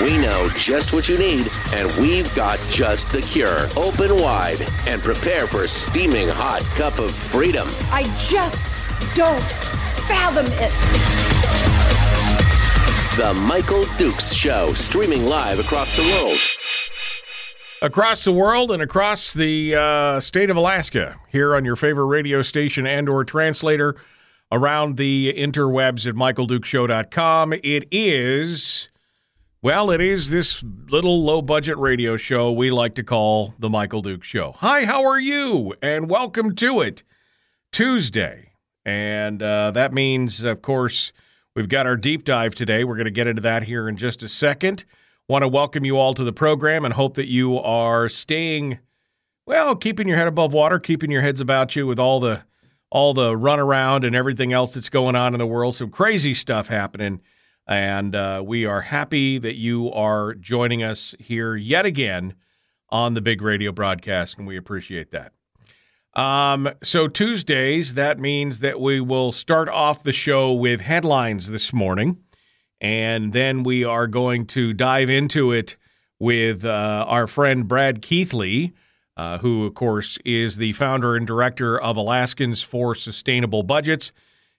We know just what you need, and we've got just the cure. Open wide and prepare for a steaming hot cup of freedom. I just don't fathom it. The Michael Dukes Show, streaming live across the world. across the world and across the uh, state of Alaska here on your favorite radio station and or translator around the interwebs at michaeldukeshow.com. It is well, it is this little low budget radio show we like to call the Michael Duke Show. Hi, how are you? And welcome to it. Tuesday. And uh, that means, of course, we've got our deep dive today. We're going to get into that here in just a second. Want to welcome you all to the program and hope that you are staying well, keeping your head above water, keeping your heads about you with all the all the runaround and everything else that's going on in the world. Some crazy stuff happening, and uh, we are happy that you are joining us here yet again on the big radio broadcast, and we appreciate that. Um, so Tuesdays, that means that we will start off the show with headlines this morning, and then we are going to dive into it with uh, our friend Brad Keithley, uh, who, of course, is the founder and director of Alaskans for Sustainable Budgets.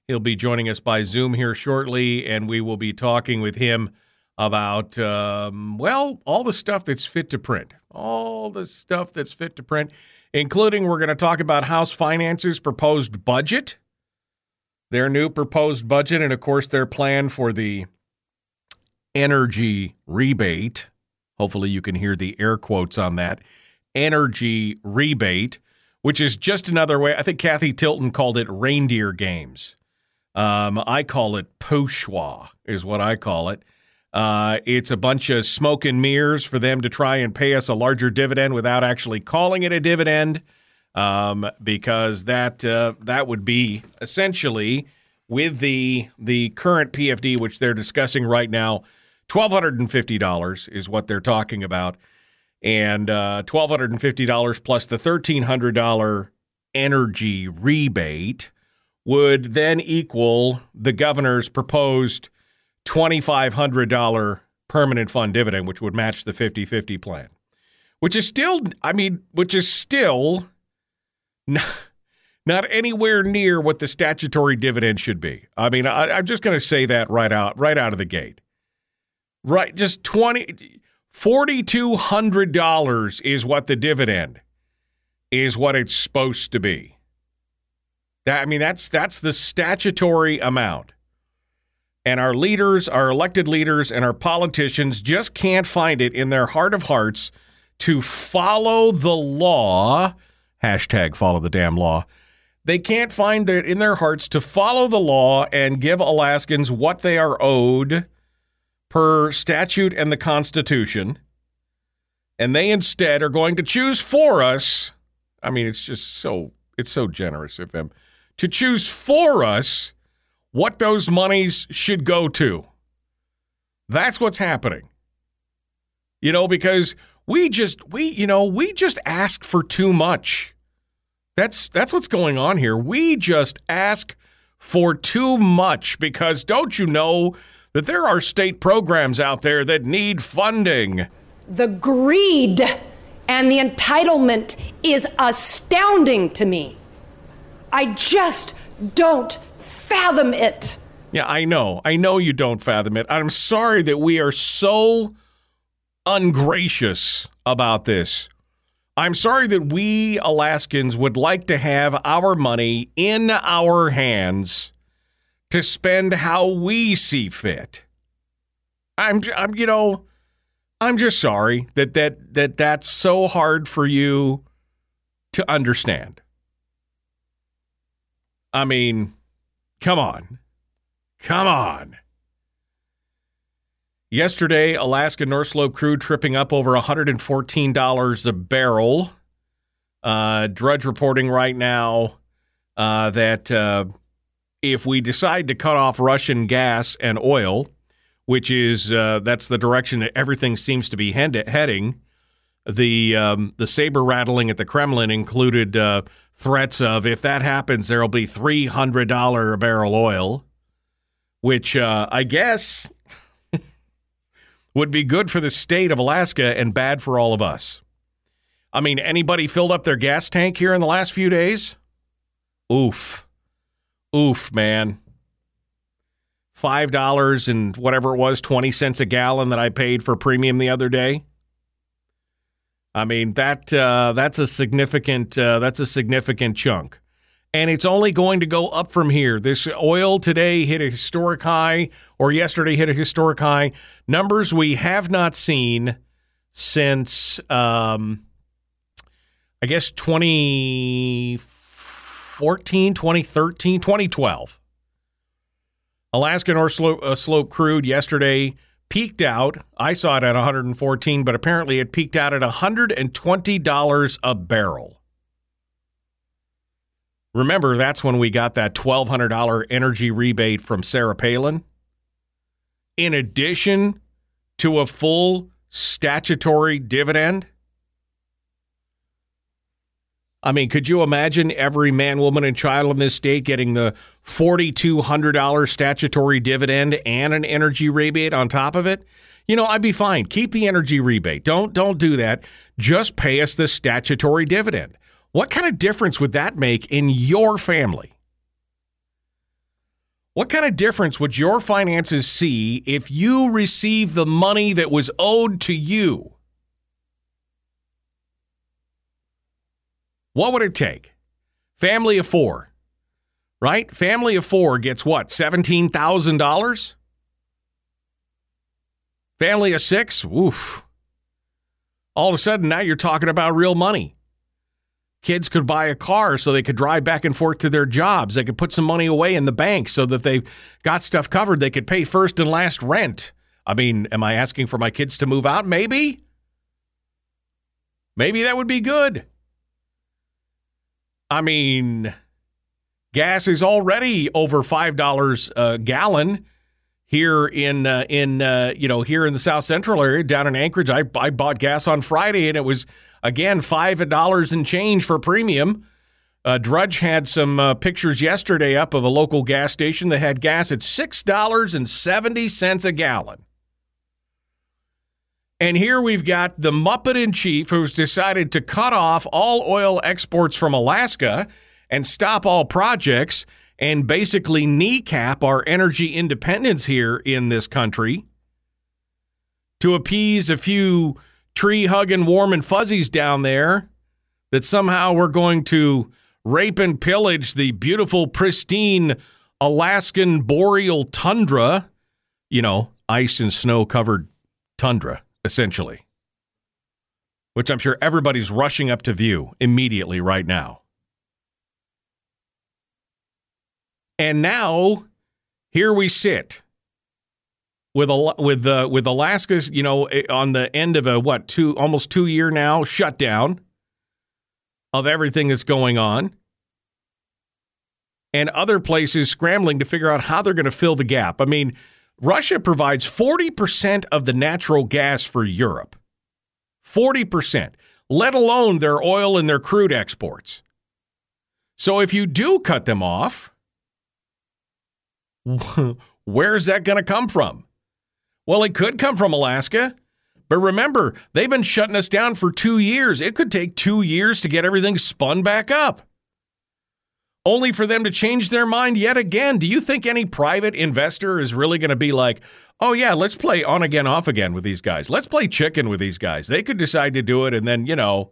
He'll be joining us by Zoom here shortly, and we will be talking with him about, um, well, all the stuff that's fit to print. All the stuff that's fit to print, including we're going to talk about House Finance's proposed budget, their new proposed budget, and, of course, their plan for the energy rebate. Hopefully, you can hear the air quotes on that energy rebate, which is just another way. I think Cathy Tilton called it reindeer games. Um, I call it pochois, is what I call it. Uh, it's a bunch of smoke and mirrors for them to try and pay us a larger dividend without actually calling it a dividend, um, because that uh, that would be essentially with the the current PFD, which they're discussing right now, twelve hundred and fifty dollars is what they're talking about and uh, $1,250 plus the $1,300 energy rebate would then equal the governor's proposed $2,500 permanent fund dividend, which would match the 50 50 plan, which is still, I mean, which is still not, not anywhere near what the statutory dividend should be. I mean, I, I'm just going to say that right out, right out of the gate. Right, just 20 $4,200 is what the dividend is what it's supposed to be. That, I mean, that's that's the statutory amount. And our leaders, our elected leaders, and our politicians just can't find it in their heart of hearts to follow the law. Hashtag follow the damn law. They can't find it in their hearts to follow the law and give Alaskans what they are owed per statute and the Constitution, and they instead are going to choose for us. I mean, it's just so it's so generous of them to choose for us what those monies should go to. That's what's happening. You know, because we just we you know we just ask for too much. That's that's what's going on here. We just ask for too much because don't you know that there are state programs out there that need funding. The greed and the entitlement is astounding to me. I just don't fathom it. Yeah, I know. I know you don't fathom it. I'm sorry that we are so ungracious about this. I'm sorry that we Alaskans would like to have our money in our hands to spend how we see fit. I'm, I'm, you know, I'm just sorry that that that that's so hard for you to understand. I mean, come on, come on. Yesterday, Alaska North Slope crude tripping up over $114 a barrel. Uh, Drudge reporting right now uh, that uh, if we decide to cut off Russian gas and oil, which is uh, that's the direction that everything seems to be head- heading, the um, the saber rattling at the Kremlin included uh, threats of if that happens, there'll be three hundred dollar a barrel oil, which uh, I guess would be good for the state of Alaska and bad for all of us. I mean, anybody filled up their gas tank here in the last few days? Oof. Oof, man. $5 and whatever it was, 20 cents a gallon that I paid for premium the other day. I mean, that uh, that's a significant uh, that's a significant chunk. And it's only going to go up from here. This oil today hit a historic high, or yesterday hit a historic high. Numbers we have not seen since um, I guess 2014, 2013, 2012. Alaska North Slope, uh, Slope crude yesterday peaked out. I saw it at 114, but apparently it peaked out at $120 a barrel. Remember, that's when we got that $1,200 energy rebate from Sarah Palin. In addition to a full statutory dividend. I mean, could you imagine every man, woman, and child in this state getting the $4,200 statutory dividend and an energy rebate on top of it? You know, I'd be fine. Keep the energy rebate. Don't don't do that. Just pay us the statutory dividend. What kind of difference would that make in your family? What kind of difference would your finances see if you receive the money that was owed to you? What would it take? Family of four, right? Family of four gets what? $17,000? Family of six? woof. All of a sudden, now you're talking about real money. Kids could buy a car so they could drive back and forth to their jobs. They could put some money away in the bank so that they've got stuff covered. They could pay first and last rent. I mean, am I asking for my kids to move out? Maybe. Maybe that would be good. I mean, gas is already over five dollars a gallon here in uh, in uh, you know here in the South Central area down in Anchorage. I I bought gas on Friday and it was again five dollars and change for premium. Uh, Drudge had some uh, pictures yesterday up of a local gas station that had gas at six dollars and seventy cents a gallon. And here we've got the Muppet in chief who's decided to cut off all oil exports from Alaska and stop all projects and basically kneecap our energy independence here in this country to appease a few tree hugging warm and fuzzies down there that somehow we're going to rape and pillage the beautiful, pristine Alaskan boreal tundra, you know, ice and snow covered tundra essentially, which I'm sure everybody's rushing up to view immediately right now. And now, here we sit with a with the with Alaska's, you know, eh, on the end of a what two almost two year now shutdown of everything that's going on, and other places scrambling to figure out how they're going to fill the gap. I mean, Russia provides 40% of the natural gas for Europe. 40%, let alone their oil and their crude exports. So if you do cut them off, where's that going to come from? Well, it could come from Alaska. But remember, they've been shutting us down for two years. It could take two years to get everything spun back up only for them to change their mind yet again. Do you think any private investor is really going to be like, oh, yeah, let's play on again, off again with these guys? Let's play chicken with these guys. They could decide to do it and then, you know.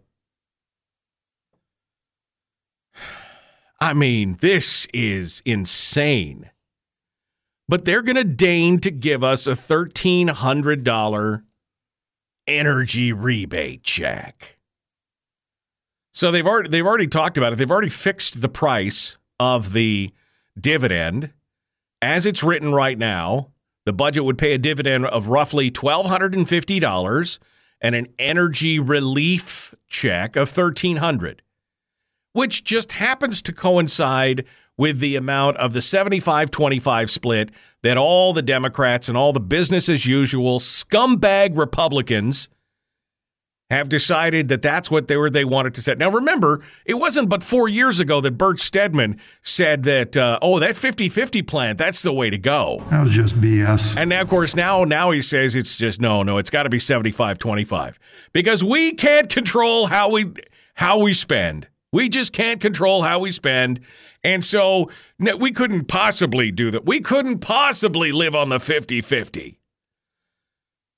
I mean, this is insane. But they're going to deign to give us a $1,300 energy rebate check. So they've already they've already talked about it. They've already fixed the price of the dividend as it's written right now. The budget would pay a dividend of roughly twelve hundred and an energy relief check of thirteen hundred. which just happens to coincide with the amount of the 75 25 split that all the Democrats and all the business as usual scumbag Republicans have decided that that's what they were they wanted to set. Now remember, it wasn't but 4 years ago that Bert Stedman said that uh, oh that 50-50 plan that's the way to go. That was just BS. And now of course now now he says it's just no no it's got to be 75-25 because we can't control how we how we spend. We just can't control how we spend. And so we couldn't possibly do that. We couldn't possibly live on the 50 50.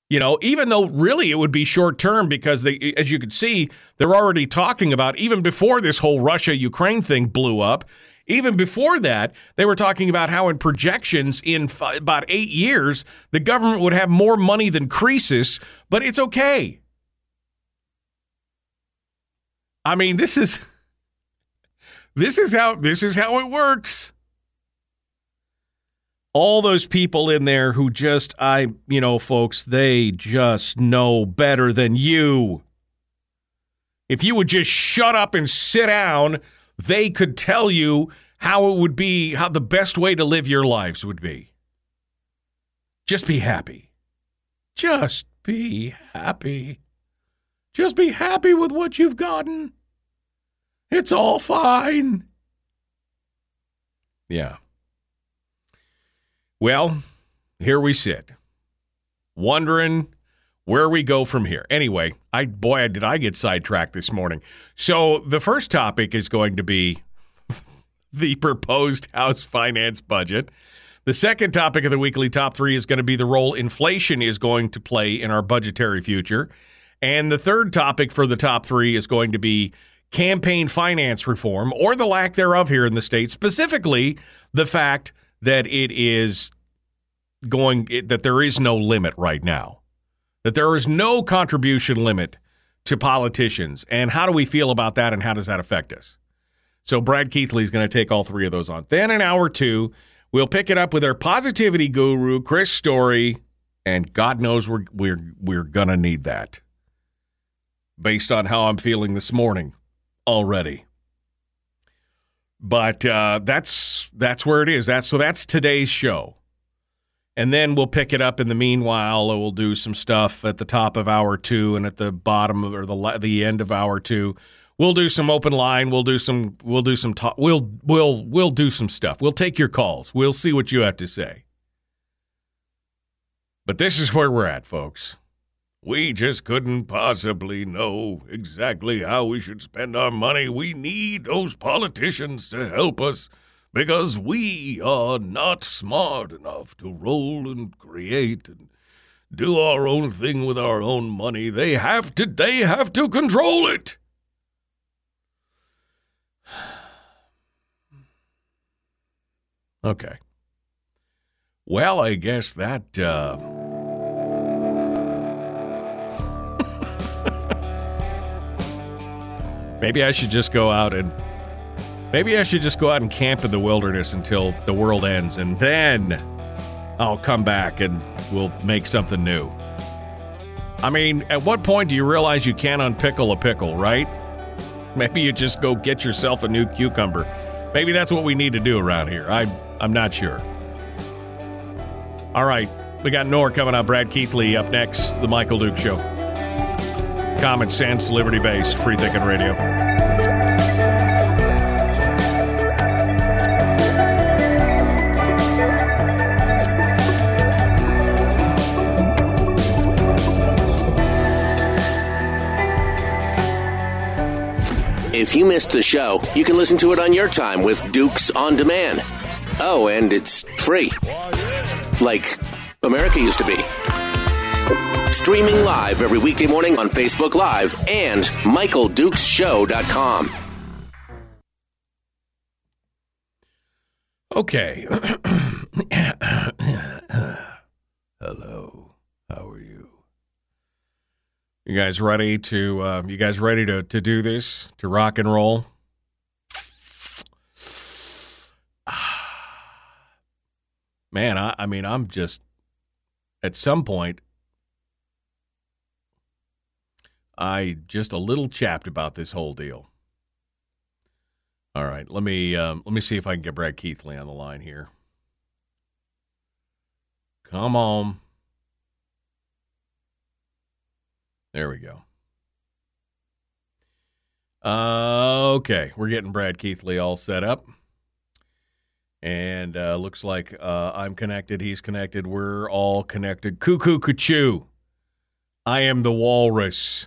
You know, even though really it would be short term because they, as you can see, they're already talking about even before this whole Russia Ukraine thing blew up. Even before that, they were talking about how in projections in f- about eight years, the government would have more money than Croesus, but it's okay. I mean, this is this is how this is how it works all those people in there who just I, you know, folks, they just know better than you. If you would just shut up and sit down, they could tell you how it would be, how the best way to live your lives would be. Just be happy. Just be happy. Just be happy with what you've gotten. It's all fine. Yeah. Well, here we sit, wondering where we go from here. Anyway, I boy, did I get sidetracked this morning. So the first topic is going to be the proposed House finance budget. The second topic of the weekly top three is going to be the role inflation is going to play in our budgetary future. And the third topic for the top three is going to be campaign finance reform or the lack thereof here in the state, specifically the fact that it is going that there is no limit right now. That there is no contribution limit to politicians. And how do we feel about that and how does that affect us? So Brad Keithley is going to take all three of those on. Then in hour 2, we'll pick it up with our positivity guru Chris Story and God knows we're we're we're going to need that. Based on how I'm feeling this morning already. But uh, that's that's where it is. That's so that's today's show, and then we'll pick it up. In the meanwhile, we'll do some stuff at the top of hour two and at the bottom of, or the the end of hour two. We'll do some open line. We'll do some. We'll do some talk. We'll we'll we'll do some stuff. We'll take your calls. We'll see what you have to say. But this is where we're at, folks. We just couldn't possibly know exactly how we should spend our money. We need those politicians to help us because we are not smart enough to roll and create and do our own thing with our own money. They have to they have to control it. Okay. Well, I guess that uh Maybe I should just go out and maybe I should just go out and camp in the wilderness until the world ends and then I'll come back and we'll make something new. I mean, at what point do you realize you can't unpickle a pickle, right? Maybe you just go get yourself a new cucumber. Maybe that's what we need to do around here. I I'm not sure. All right, we got Nor coming up. Brad Keithley up next. The Michael Duke Show common sense, liberty based, free thinking radio. If you missed the show, you can listen to it on your time with Dukes on Demand. Oh, and it's free. Like America used to be. Streaming live every weekday morning on Facebook Live and MichaelDukesShow.com. Okay. Hello. How are you? You guys ready to uh, you guys ready to, to do this? To rock and roll? Man, I, I mean I'm just at some point I just a little chapped about this whole deal. All right, let me um, let me see if I can get Brad Keithley on the line here. Come on. There we go. Uh, okay, we're getting Brad Keithley all set up. And uh, looks like uh, I'm connected. He's connected. We're all connected. Cuckoo, cuckoo. I am the walrus.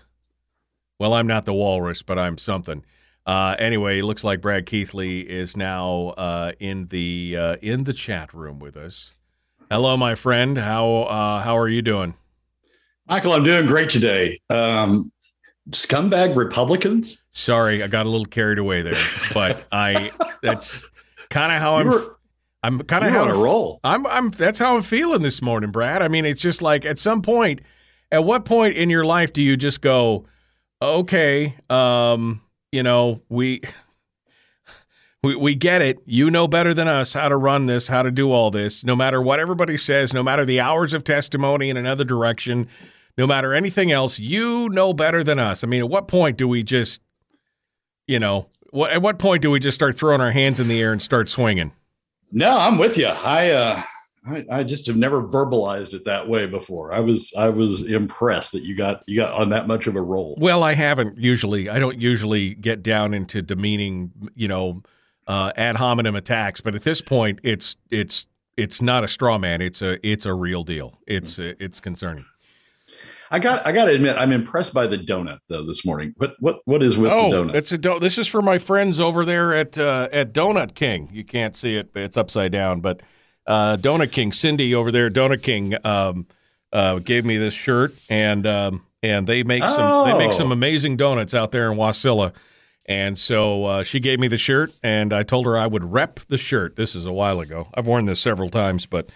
Well, I'm not the walrus, but I'm something. Uh, anyway, it looks like Brad Keithley is now uh, in the uh, in the chat room with us. Hello, my friend. How uh, how are you doing? Michael, I'm doing great today. Um, scumbag Republicans. Sorry, I got a little carried away there, but I that's kind of how I'm. were- I'm kind of how on a roll. I'm I'm that's how I'm feeling this morning, Brad. I mean, it's just like at some point, at what point in your life do you just go, okay, um, you know, we we we get it. You know better than us how to run this, how to do all this. No matter what everybody says, no matter the hours of testimony in another direction, no matter anything else, you know better than us. I mean, at what point do we just, you know, what at what point do we just start throwing our hands in the air and start swinging? No, I'm with you. I, uh, I, I just have never verbalized it that way before. I was, I was impressed that you got, you got on that much of a roll. Well, I haven't usually. I don't usually get down into demeaning, you know, uh, ad hominem attacks. But at this point, it's it's it's not a straw man. It's a it's a real deal. It's uh, it's concerning. I got, I got to admit, I'm impressed by the donut though this morning. What, what, what is with the Oh, donut? it's a do- this is for my friends over there at uh, at Donut King. You can't see it; it's upside down. But uh, Donut King, Cindy over there, Donut King, um, uh, gave me this shirt, and um, and they make some they make Oh. some amazing donuts out there in Wasilla. And so uh, she gave me the shirt, and I told her I would rep the shirt. This is a while ago. I've worn this several times, but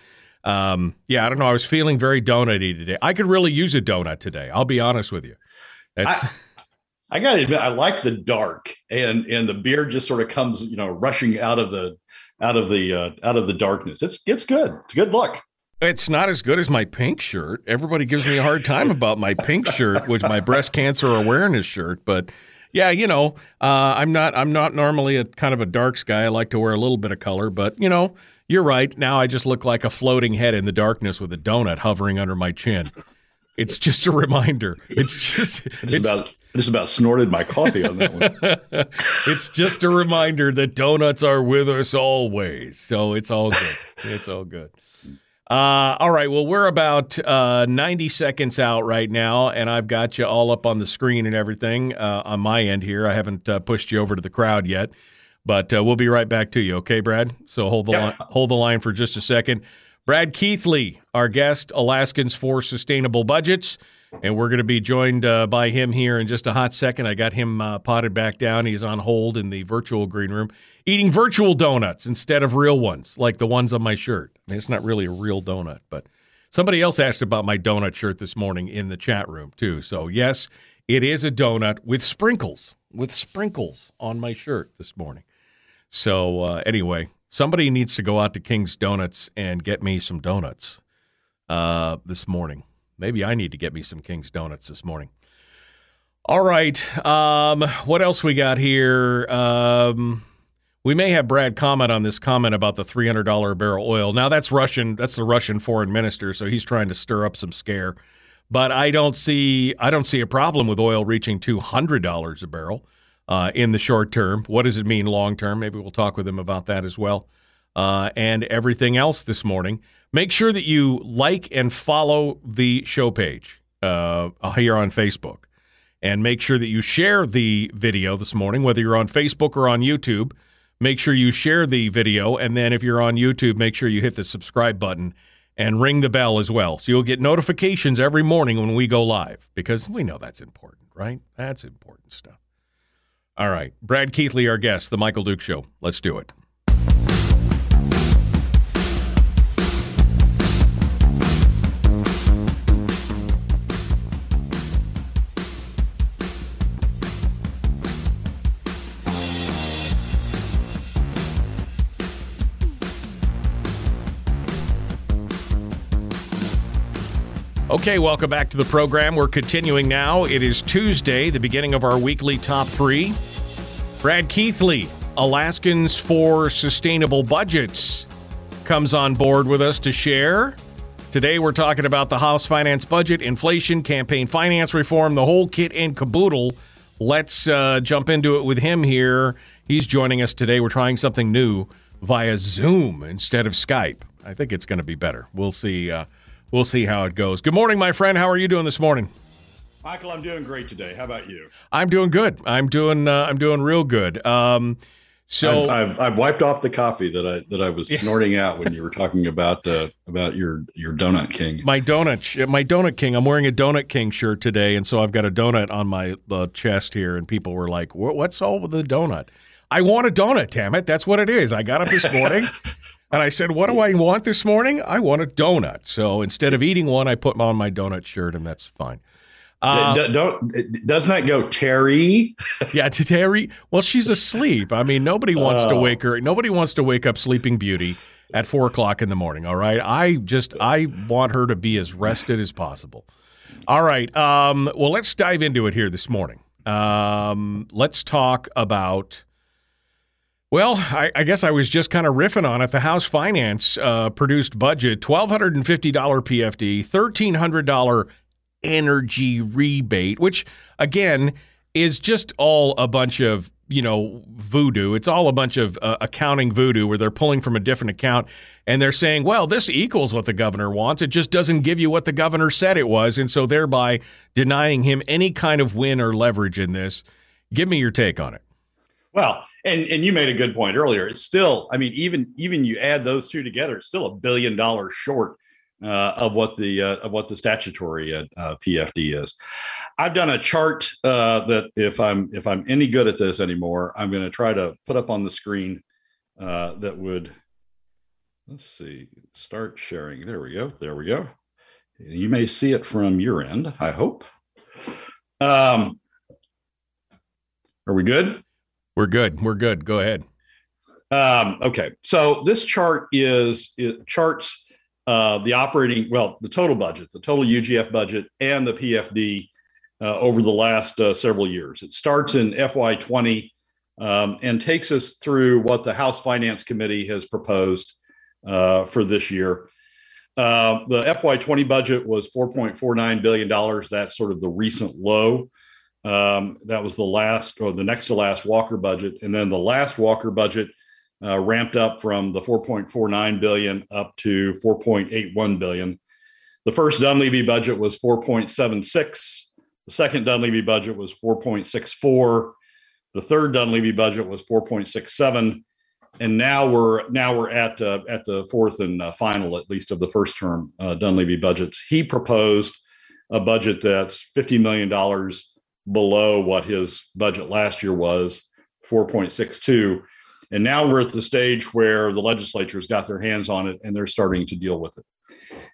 um, yeah, I don't know. I was feeling very donutty today. I could really use a donut today. I'll be honest with you. I got to admit, I like the dark, and and the beer just sort of comes, you know, rushing out of the, out of the, uh, out of the darkness. It's, it's good. It's good luck. It's not as good as my pink shirt. Everybody gives me a hard time about my pink shirt, which my breast cancer awareness shirt. But yeah, you know, uh, I'm not. I'm not normally a kind of a darks guy. I like to wear a little bit of color, but you know, you're right. Now I just look like a floating head in the darkness with a donut hovering under my chin. It's just a reminder. It's just. I just It's, about, just about snorted my coffee on that one. it's just a reminder that donuts are with us always. So it's all good. It's all good. Uh, all right. Well, we're about uh, 90 seconds out right now, and I've got you all up on the screen and everything uh, on my end here. I haven't uh, pushed you over to the crowd yet, but uh, we'll be right back to you. Okay, Brad? So hold the Yeah. line, hold the line for just a second. Brad Keithley, our guest, Alaskans for Sustainable Budgets. And we're going to be joined uh, by him here in just a hot second. I got him uh, potted back down. He's on hold in the virtual green room, eating virtual donuts instead of real ones, like the ones on my shirt. I mean, it's not really a real donut, but somebody else asked about my donut shirt this morning in the chat room, too. So, yes, it is a donut with sprinkles, with sprinkles on my shirt this morning. So, uh, anyway, somebody needs to go out to King's Donuts and get me some donuts uh, this morning. Maybe I need to get me some King's Donuts this morning. All right. Um, what else we got here? Um, we may have Brad comment on this comment about the three hundred dollar a barrel oil. Now that's Russian. That's the Russian foreign minister, so he's trying to stir up some scare. But I don't see I don't see a problem with oil reaching two hundred dollars a barrel uh, in the short term. What does it mean long term? Maybe we'll talk with him about that as well. Uh, and everything else this morning. Make sure that you like and follow the show page uh, here on Facebook. And make sure that you share the video this morning, whether you're on Facebook or on YouTube. Make sure you share the video. And then if you're on YouTube, make sure you hit the subscribe button and ring the bell as well. So you'll get notifications every morning when we go live because we know that's important, right? That's important stuff. All right. Brad Keithley, our guest, The Michael Duke Show. Let's do it. Okay, welcome back to the program. We're continuing now. It is Tuesday, the beginning of our weekly top three. Brad Keithley Alaskans for Sustainable Budgets comes on board with us to share. Today, we're talking about the House finance budget, inflation, campaign finance reform, the whole kit and caboodle. Let's uh, jump into it with him here. He's joining us today. We're trying something new via Zoom instead of Skype. I think it's going to be better. We'll see. Uh, we'll see how it goes. Good morning, my friend. How are you doing this morning? Michael, I'm doing great today. How about you? I'm doing good. I'm doing. Uh, I'm doing real good. Um, so I've, I've, I've wiped off the coffee that I that I was snorting out when you were talking about uh, about your your donut king. My donut, my donut king. I'm wearing a donut king shirt today, and so I've got a donut on my uh, chest here, and people were like, "What's all with the donut?" I want a donut. Damn it, that's what it is. I got up this morning. And I said, What do I want this morning? I want a donut. So instead of eating one, I put on my donut shirt, and that's fine. Uh, D- don't doesn't that go Terry? yeah, to Terry. Well, she's asleep. I mean, nobody wants oh. to wake her. Nobody wants to wake up Sleeping Beauty at four o'clock in the morning. All right, I just I want her to be as rested as possible. All right. Um, well, let's dive into it here this morning. Um, let's talk about. Well, I, I, guess I was just kind of riffing on it. The House Finance uh, produced budget twelve hundred and fifty dollar PFD, thirteen hundred dollar energy rebate, which again is just all a bunch of you know voodoo. It's all a bunch of uh, accounting voodoo where they're pulling from a different account and they're saying, well, this equals what the governor wants. It just doesn't give you what the governor said it was, and so thereby denying him any kind of win or leverage in this. Give me your take on it. Well, and and you made a good point earlier. It's still, I mean, even even you add those two together, it's still a billion dollars short uh, of what the uh, of what the statutory uh, uh PFD is. I've done a chart uh, that if I'm if I'm any good at this anymore, I'm going to try to put up on the screen uh, that would let's see start sharing. There we go. There we go. You may see it from your end. I hope. Um, are we good? We're good. We're good. Go ahead. Um, okay, so this chart is it charts uh, the operating, well, the total budget, the total UGF budget, and the PFD uh, over the last uh, several years. It starts in FY20 um, and takes us through what the House Finance Committee has proposed uh, for this year. Uh, the FY20 budget was $4.49 billion. That's sort of the recent low. Um, that was the last or the next to last Walker budget. And then the last Walker budget uh, ramped up from the 4.49 billion up to 4.81 billion. The first Dunleavy budget was 4.76. The second Dunleavy budget was 4.64. The third Dunleavy budget was 4.67, and now we're now we're at uh, at the fourth and uh, final, at least of the first term uh, Dunleavy budgets. He proposed a budget that's 50 million dollars below what his budget last year was, 4.62 and now we're at the stage where the legislature's got their hands on it and they're starting to deal with it.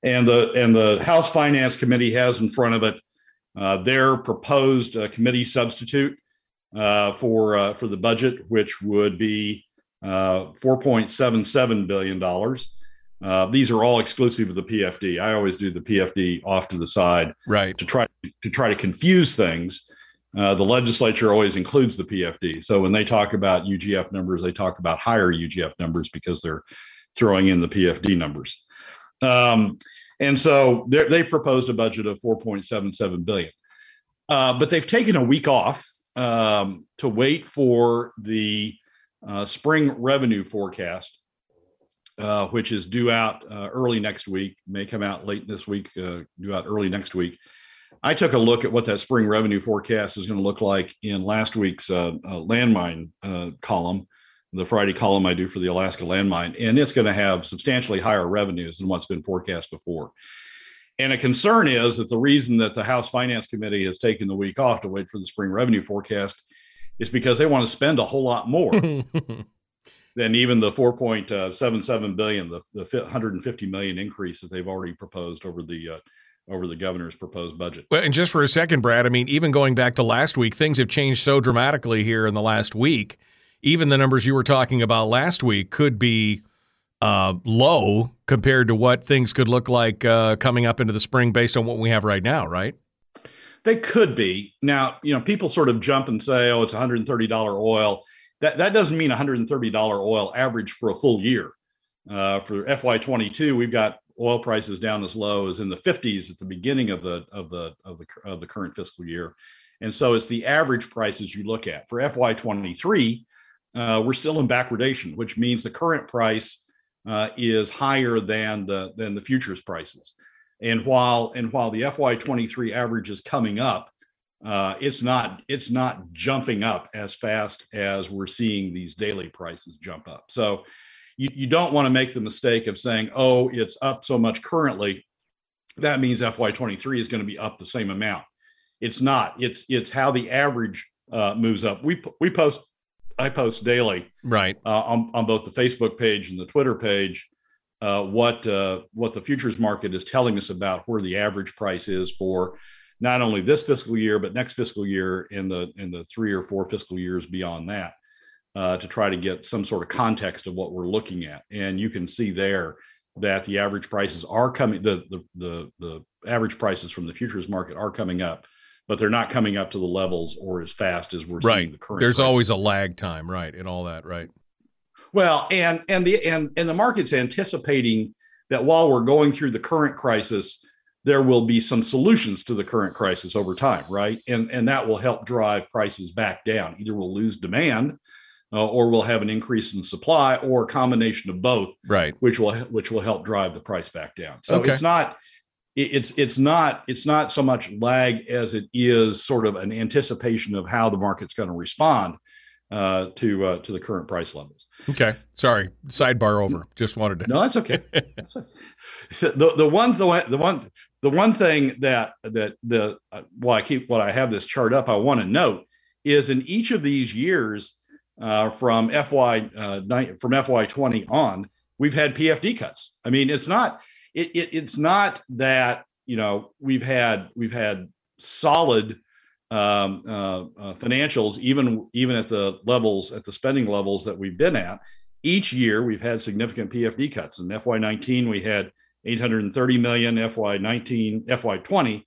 And the and the House Finance Committee has in front of it uh, their proposed uh, committee substitute uh, for uh, for the budget, which would be uh, 4.77 billion dollars. Uh, these are all exclusive of the PFD. I always do the PFD off to the side, right, to try to try to confuse things uh, the legislature always includes the PFD. So when they talk about UGF numbers, they talk about higher UGF numbers because they're throwing in the PFD numbers. Um, and so they've proposed a budget of 4.77 billion, uh, but they've taken a week off um, to wait for the uh, spring revenue forecast, uh, which is due out uh, early next week. May come out late this week, uh, due out early next week. I took a look at what that spring revenue forecast is going to look like in last week's uh, uh, landmine uh, column, the Friday column I do for the Alaska landmine, and it's going to have substantially higher revenues than what's been forecast before. And a concern is that the reason that the House Finance Committee has taken the week off to wait for the spring revenue forecast is because they want to spend a whole lot more than even the 4.77 billion, the, the 150 million increase that they've already proposed over the uh, over the governor's proposed budget. Well, and just for a second, Brad, I mean, even going back to last week, things have changed so dramatically here in the last week. Even the numbers you were talking about last week could be uh, low compared to what things could look like uh, coming up into the spring based on what we have right now, right? They could be. Now, you know, people sort of jump and say, oh, it's $130 oil. that that doesn't mean $130 oil average for a full year. Uh, for FY22, we've got oil prices down as low as in the 50s at the beginning of the of the of the of the current fiscal year, and so it's the average prices you look at. For FY23, uh, we're still in backwardation, which means the current price uh, is higher than the than the futures prices. And while and while the FY23 average is coming up, uh, it's not it's not jumping up as fast as we're seeing these daily prices jump up. So you, you don't want to make the mistake of saying, oh, it's up so much currently. That means FY23 is going to be up the same amount. It's not. It's it's how the average uh, moves up. We we post I post daily, right, uh, on on both the Facebook page and the Twitter page, uh, what uh, what the futures market is telling us about where the average price is for not only this fiscal year but next fiscal year in the in the three or four fiscal years beyond that, uh, to try to get some sort of context of what we're looking at. And you can see there that the average prices are coming the the the, the average prices from the futures market are coming up but they're not coming up to the levels or as fast as we're right. seeing the current. There's prices. always a lag time, right, and all that, right? Well, and and the and and the market's anticipating that while we're going through the current crisis, there will be some solutions to the current crisis over time, right? And and that will help drive prices back down. Either we'll lose demand, uh, or we'll have an increase in supply, or a combination of both, right? Which will which will help drive the price back down. So Okay. it's not it's it's not it's not so much lag as it is sort of an anticipation of how the market's going to respond uh, to uh, to the current price levels. Okay, sorry. Sidebar over. Just wanted to. No, that's okay. That's okay. So the the one the one the one the one thing that that the uh, I keep what I have this chart up I want to note is in each of these years uh, from FY uh, from FY twenty on we've had PFD cuts. I mean it's not it, it it's not that you know we've had we've had solid um, uh, uh, financials even even at the levels at the spending levels that we've been at each year we've had significant PFD cuts. In FY19 we had 830 million. FY19 FY20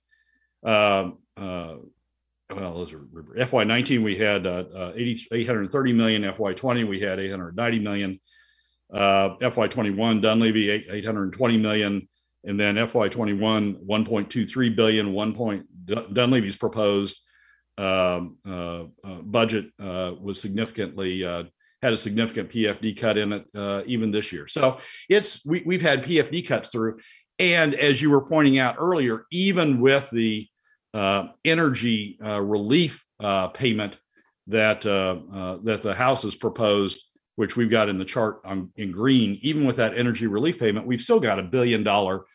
um, uh, well those are FY19 we had uh, uh, 80, 830 million. FY20 we had 890 million. Uh, FY21 Dunleavy eight- 820 million, and then FY21 1.23 billion. One point Dunleavy's proposed um, uh, uh, budget uh, was significantly had a significant PFD cut in it even this year. So it's we, we've had PFD cuts through, and as you were pointing out earlier, even with the uh, energy uh, relief uh, payment that uh, uh, that the House has proposed, which we've got in the chart on, in green, even with that energy relief payment, we've still got a billion dollar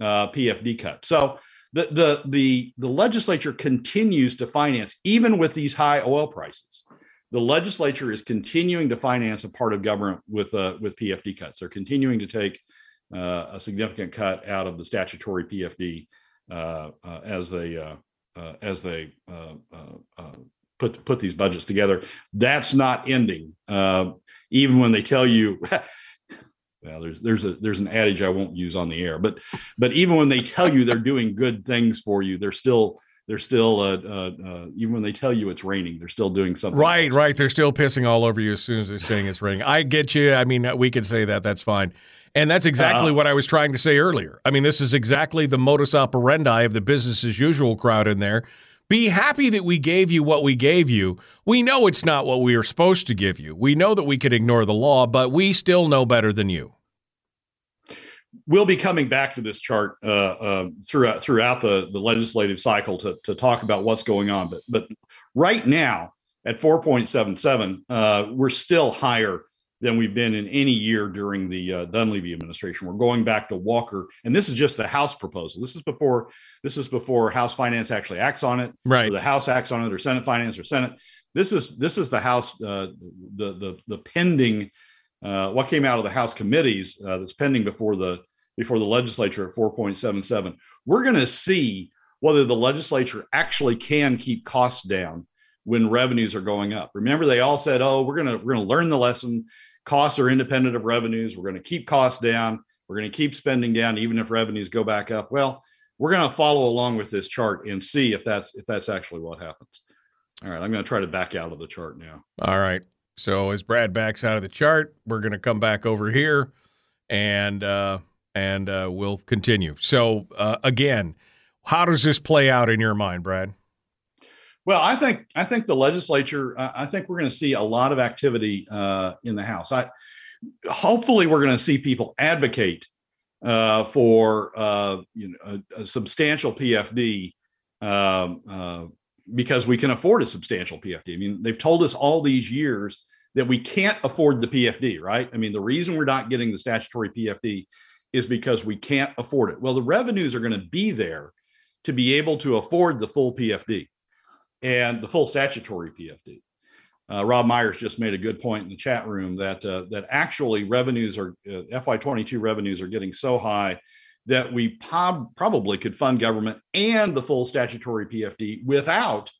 PFD cut. So the the the the legislature continues to finance even with these high oil prices. The legislature is continuing to finance a part of government with with PFD cuts. They're continuing to take a significant cut out of the statutory PFD as they uh, uh, as they uh, uh, uh, put put these budgets together. That's not ending, even when they tell you. Well, there's there's a there's an adage I won't use on the air, but but even when they tell you they're doing good things for you, they're still they're still uh, uh, uh, even when they tell you it's raining, they're still doing something. Right, else. right. They're still pissing all over you as soon as they're saying it's raining. I get you. I mean, we can say that. That's fine. And that's exactly Uh-uh. what I was trying to say earlier. I mean, this is exactly the modus operandi of the business as usual crowd in there. Be happy that we gave you what we gave you. We know it's not what we are supposed to give you. We know that we could ignore the law, but we still know better than you. We'll be coming back to this chart uh, uh, throughout throughout the, the legislative cycle to, to talk about what's going on. But but right now at 4.77, uh, we're still higher than we've been in any year during the uh, Dunleavy administration. We're going back to Walker, and this is just the House proposal. This is before this is before House Finance actually acts on it, Right. or the House acts on it, or Senate Finance or Senate. This is this is the House uh, the the the pending uh, what came out of the House committees uh, that's pending before the before the legislature at 4.77. We're going to see whether the legislature actually can keep costs down when revenues are going up. Remember, they all said, "Oh, we're going to we're going to learn the lesson. Costs are independent of revenues. We're going to keep costs down. We're going to keep spending down, even if revenues go back up." Well, we're going to follow along with this chart and see if that's if that's actually what happens. All right, I'm going to try to back out of the chart now. All right. So as Brad backs out of the chart, we're going to come back over here, and uh, and uh, we'll continue. So uh, again, how does this play out in your mind, Brad? Well, I think I think the legislature. I think we're going to see a lot of activity uh, in the House. I hopefully we're going to see people advocate uh, for uh, you know a, a substantial PFD um, because we can afford a substantial PFD. I mean, they've told us all these years that we can't afford the PFD, right? I mean, the reason we're not getting the statutory PFD is because we can't afford it. Well, the revenues are going to be there to be able to afford the full PFD and the full statutory PFD. Uh, Rob Myers just made a good point in the chat room that uh, that actually revenues are uh, FY22 revenues are getting so high that we prob- probably could fund government and the full statutory PFD without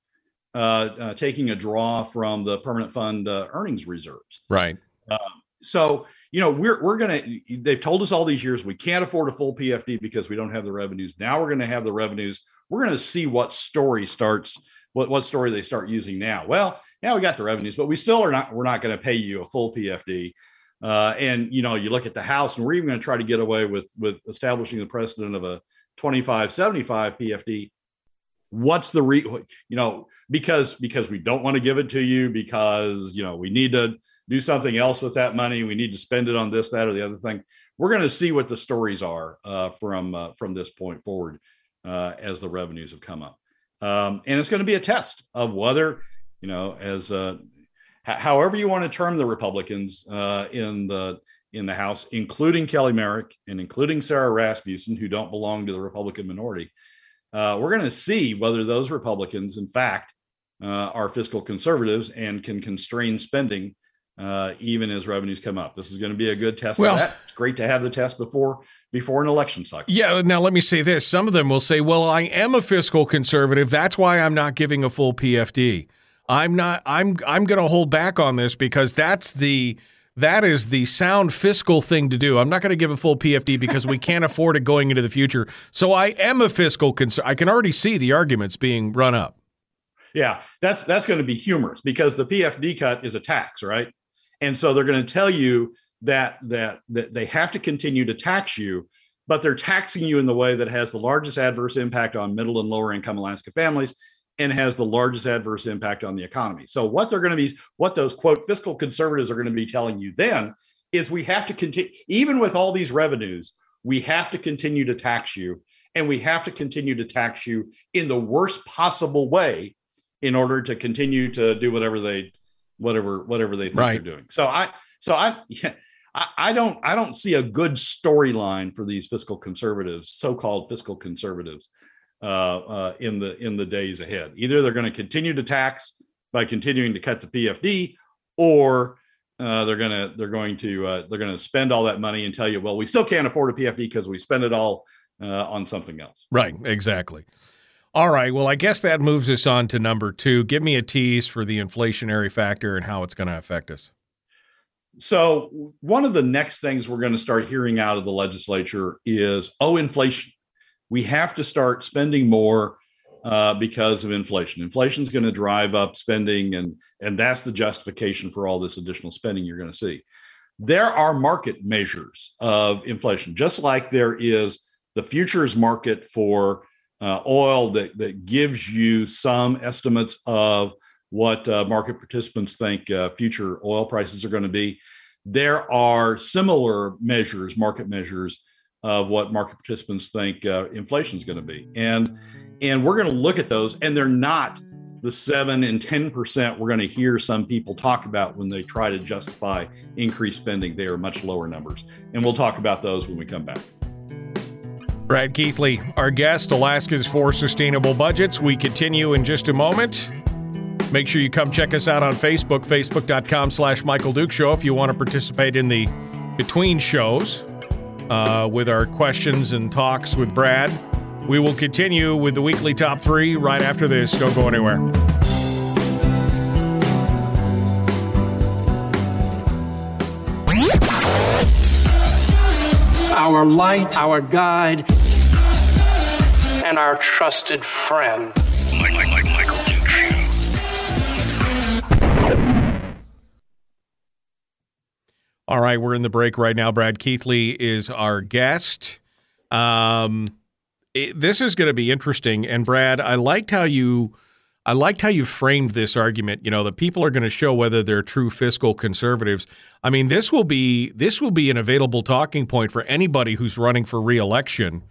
uh, uh, taking a draw from the permanent fund uh, earnings reserves. Right. Um, so you know we're we're gonna. They've told us all these years we can't afford a full PFD because we don't have the revenues. Now we're going to have the revenues. We're going to see what story starts. What what story they start using now? Well, yeah, we got the revenues, but we still are not. We're not going to pay you a full PFD. Uh, and you know, you look at the House, and we're even going to try to get away with with establishing the precedent of a 25 75 PFD. What's the re? You know, because because we don't want to give it to you because you know we need to do something else with that money. We need to spend it on this, that, or the other thing. We're going to see what the stories are uh, from uh, from this point forward uh, as the revenues have come up, um, and it's going to be a test of whether you know as uh, however you want to term the Republicans uh, in the in the House, including Kelly Merrick and including Sarah Rasmussen, who don't belong to the Republican minority, uh, we're going to see whether those Republicans, in fact, uh, are fiscal conservatives and can constrain spending uh, even as revenues come up. This is going to be a good test. Well, It's great to have the test before before an election cycle. Yeah. Now let me say this: some of them will say, "Well, I am a fiscal conservative. That's why I'm not giving a full PFD." I'm not I'm I'm going to hold back on this because that's the that is the sound fiscal thing to do. I'm not going to give a full PFD because we can't afford it going into the future. So I am a fiscal concern. I can already see the arguments being run up. Yeah, that's that's going to be humorous because the PFD cut is a tax, right? And so they're going to tell you that that that they have to continue to tax you, but they're taxing you in the way that has the largest adverse impact on middle and lower income Alaska families and has the largest adverse impact on the economy. So what they're going to be, what those quote fiscal conservatives are going to be telling you then is we have to continue, even with all these revenues, we have to continue to tax you, and we have to continue to tax you in the worst possible way in order to continue to do whatever they, whatever whatever they think right. they're doing. So I, so I. Yeah, I don't I don't see a good storyline for these fiscal conservatives, so-called fiscal conservatives, in the in the days ahead. Either they're going to continue to tax by continuing to cut the PFD, or uh, they're going to they're going to uh, they're going to spend all that money and tell you, well, we still can't afford a PFD because we spend it all uh, on something else. Right. Exactly. All right. Well, I guess that moves us on to number two. Give me a tease for the inflationary factor and how it's going to affect us. So, one of the next things we're going to start hearing out of the legislature is, oh, inflation we have to start spending more uh, because of inflation. Inflation is going to drive up spending, and and that's the justification for all this additional spending you're going to see. There are market measures of inflation, just like there is the futures market for uh, oil that that gives you some estimates of what uh, market participants think uh, future oil prices are going to be. There are similar measures, market measures of what market participants think uh, inflation is going to be. And and we're going to look at those, and they're not the seven and ten percent we're going to hear some people talk about when they try to justify increased spending. They are much lower numbers, and we'll talk about those when we come back. Brad Keithley, our guest, Alaskans for Sustainable Budgets. We continue in just a moment. Make sure you come check us out on Facebook, facebook.com slash Michael Duke Show if you want to participate in the between shows uh, with our questions and talks with Brad. We will continue with the weekly top three right after this. Don't go anywhere. Our light, our guide, and our trusted friend. All right, we're in the break right now. Brad Keithley is our guest. Um, it, this is going to be interesting. And Brad, I liked how you, I liked how you framed this argument. You know, that people are going to show whether they're true fiscal conservatives. I mean, this will be this will be an available talking point for anybody who's running for reelection.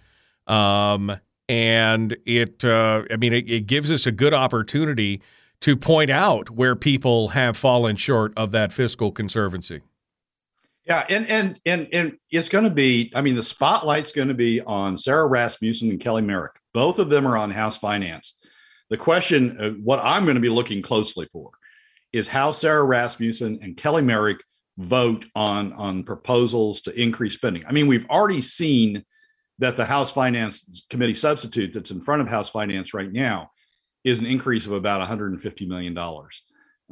Um, and it, uh, I mean, it, it gives us a good opportunity to point out where people have fallen short of that fiscal conservancy. Yeah, and and and and it's going to be. I mean, the spotlight's going to be on Sarah Rasmussen and Kelly Merrick. Both of them are on House Finance. The question, uh, what I'm going to be looking closely for, is how Sarah Rasmussen and Kelly Merrick vote on on proposals to increase spending. I mean, we've already seen that the House Finance Committee substitute that's in front of House Finance right now is an increase of about 150 million dollars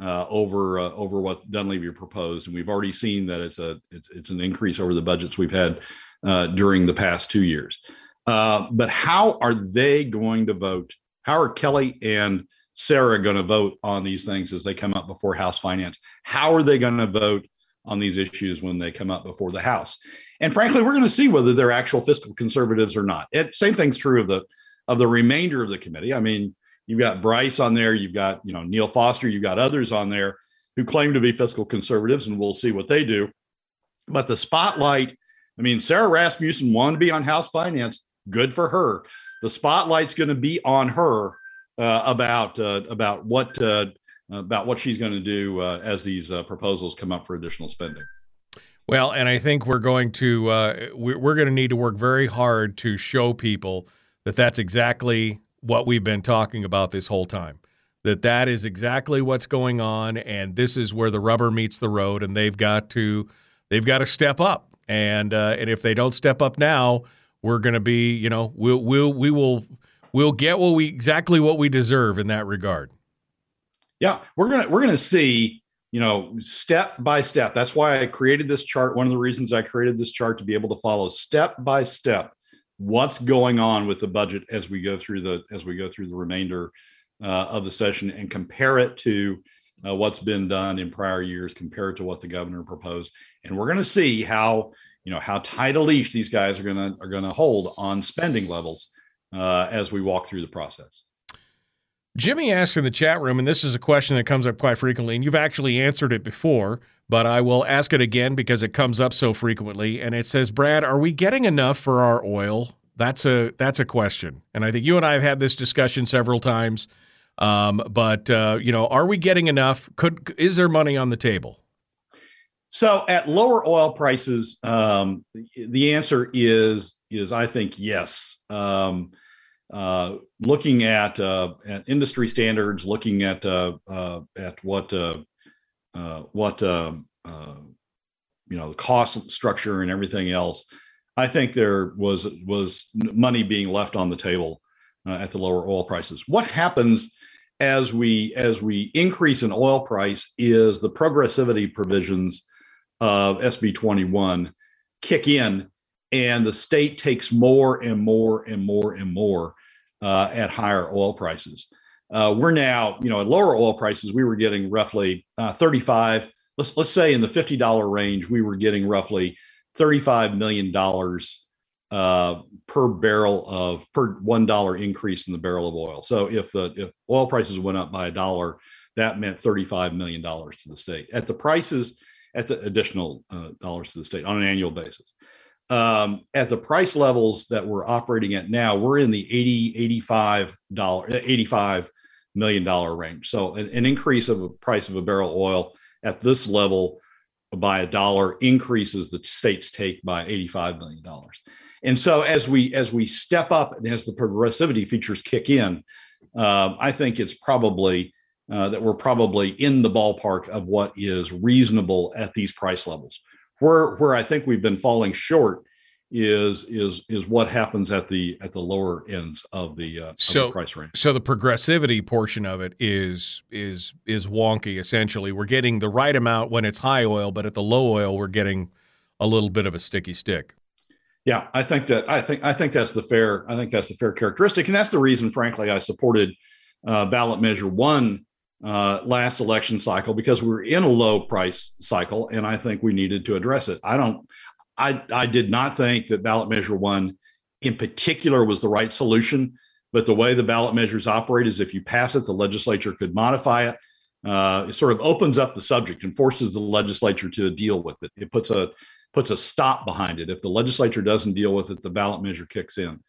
uh, over uh, over what Dunleavy proposed, and we've already seen that it's a it's it's an increase over the budgets we've had uh, during the past two years. Uh, but how are they going to vote? How are Kelly and Sarah going to vote on these things as they come up before House Finance? How are they going to vote on these issues when they come up before the House? And frankly, we're going to see whether they're actual fiscal conservatives or not. It, same thing's true of the of the remainder of the committee. I mean, You've got Bryce on there. You've got you know Neal Foster. You've got others on there who claim to be fiscal conservatives, and we'll see what they do. But the spotlight, I mean, Sarah Rasmussen wanted to be on House Finance. Good for her. The spotlight's going to be on her uh, about uh, about what uh, about what she's going to do uh, as these uh, proposals come up for additional spending. Well, and I think we're going to uh, we're going to need to work very hard to show people that that's exactly what we've been talking about this whole time. That that is exactly what's going on, and this is where the rubber meets the road, and they've got to they've got to step up. And uh, and if they don't step up now, we're going to be you know we'll we'll we will we'll get what we exactly what we deserve in that regard. Yeah, we're gonna we're gonna see you know step by step. That's why I created this chart. One of the reasons I created this chart to be able to follow step by step what's going on with the budget as we go through the as we go through the remainder uh, of the session and compare it to uh, what's been done in prior years compared to what the governor proposed. And we're going to see how you know how tight a leash these guys are going to are going to hold on spending levels uh, as we walk through the process. Jimmy asked in the chat room, and this is a question that comes up quite frequently, and you've actually answered it before, but I will ask it again because it comes up so frequently. And it says, Brad, are we getting enough for our oil? That's a that's a question, and I think you and I have had this discussion several times. Um, but uh, you know, are we getting enough? Could is there money on the table? So at lower oil prices, um, the answer is is I think yes. Um, uh, looking at uh, at industry standards, looking at uh, uh at what uh, uh, what um, you know the cost structure and everything else, I think there was was money being left on the table at the lower oil prices. What happens as we as we increase in oil price is the progressivity provisions of SB 21 kick in and the state takes more and more and more and more uh, at higher oil prices. Uh, we're now, you know, at lower oil prices, we were getting roughly uh, 35. Let's let's say in the fifty dollar range, we were getting roughly 35 million dollars uh, per barrel of per one dollar increase in the barrel of oil. So if the if oil prices went up by a dollar, that meant 35 million dollars to the state at the prices at the additional uh, dollars to the state on an annual basis um, at the price levels that we're operating at now, we're in the 80, 85 dollar, 85 million dollar range. So an, an, increase of a price of a barrel of oil at this level by a dollar increases the state's take by 85 million dollars. And so as we as we step up and as the progressivity features kick in, uh, I think it's probably uh, that we're probably in the ballpark of what is reasonable at these price levels. Where where I think we've been falling short is is is what happens at the at the lower ends of the, uh, so, of the price range. So the progressivity portion of it is is is wonky. Essentially, we're getting the right amount when it's high oil, but at the low oil, we're getting a little bit of a sticky stick. Yeah, I think that I think I think that's the fair I think that's the fair characteristic, and that's the reason, frankly, I supported uh, ballot measure one uh, last election cycle because we were in a low price cycle, and I think we needed to address it. I don't. I I did not think that ballot measure one, in particular, was the right solution. But the way the ballot measures operate is if you pass it, the legislature could modify it. Uh, it sort of opens up the subject and forces the legislature to deal with it. It puts a puts a stop behind it. If the legislature doesn't deal with it, the ballot measure kicks in.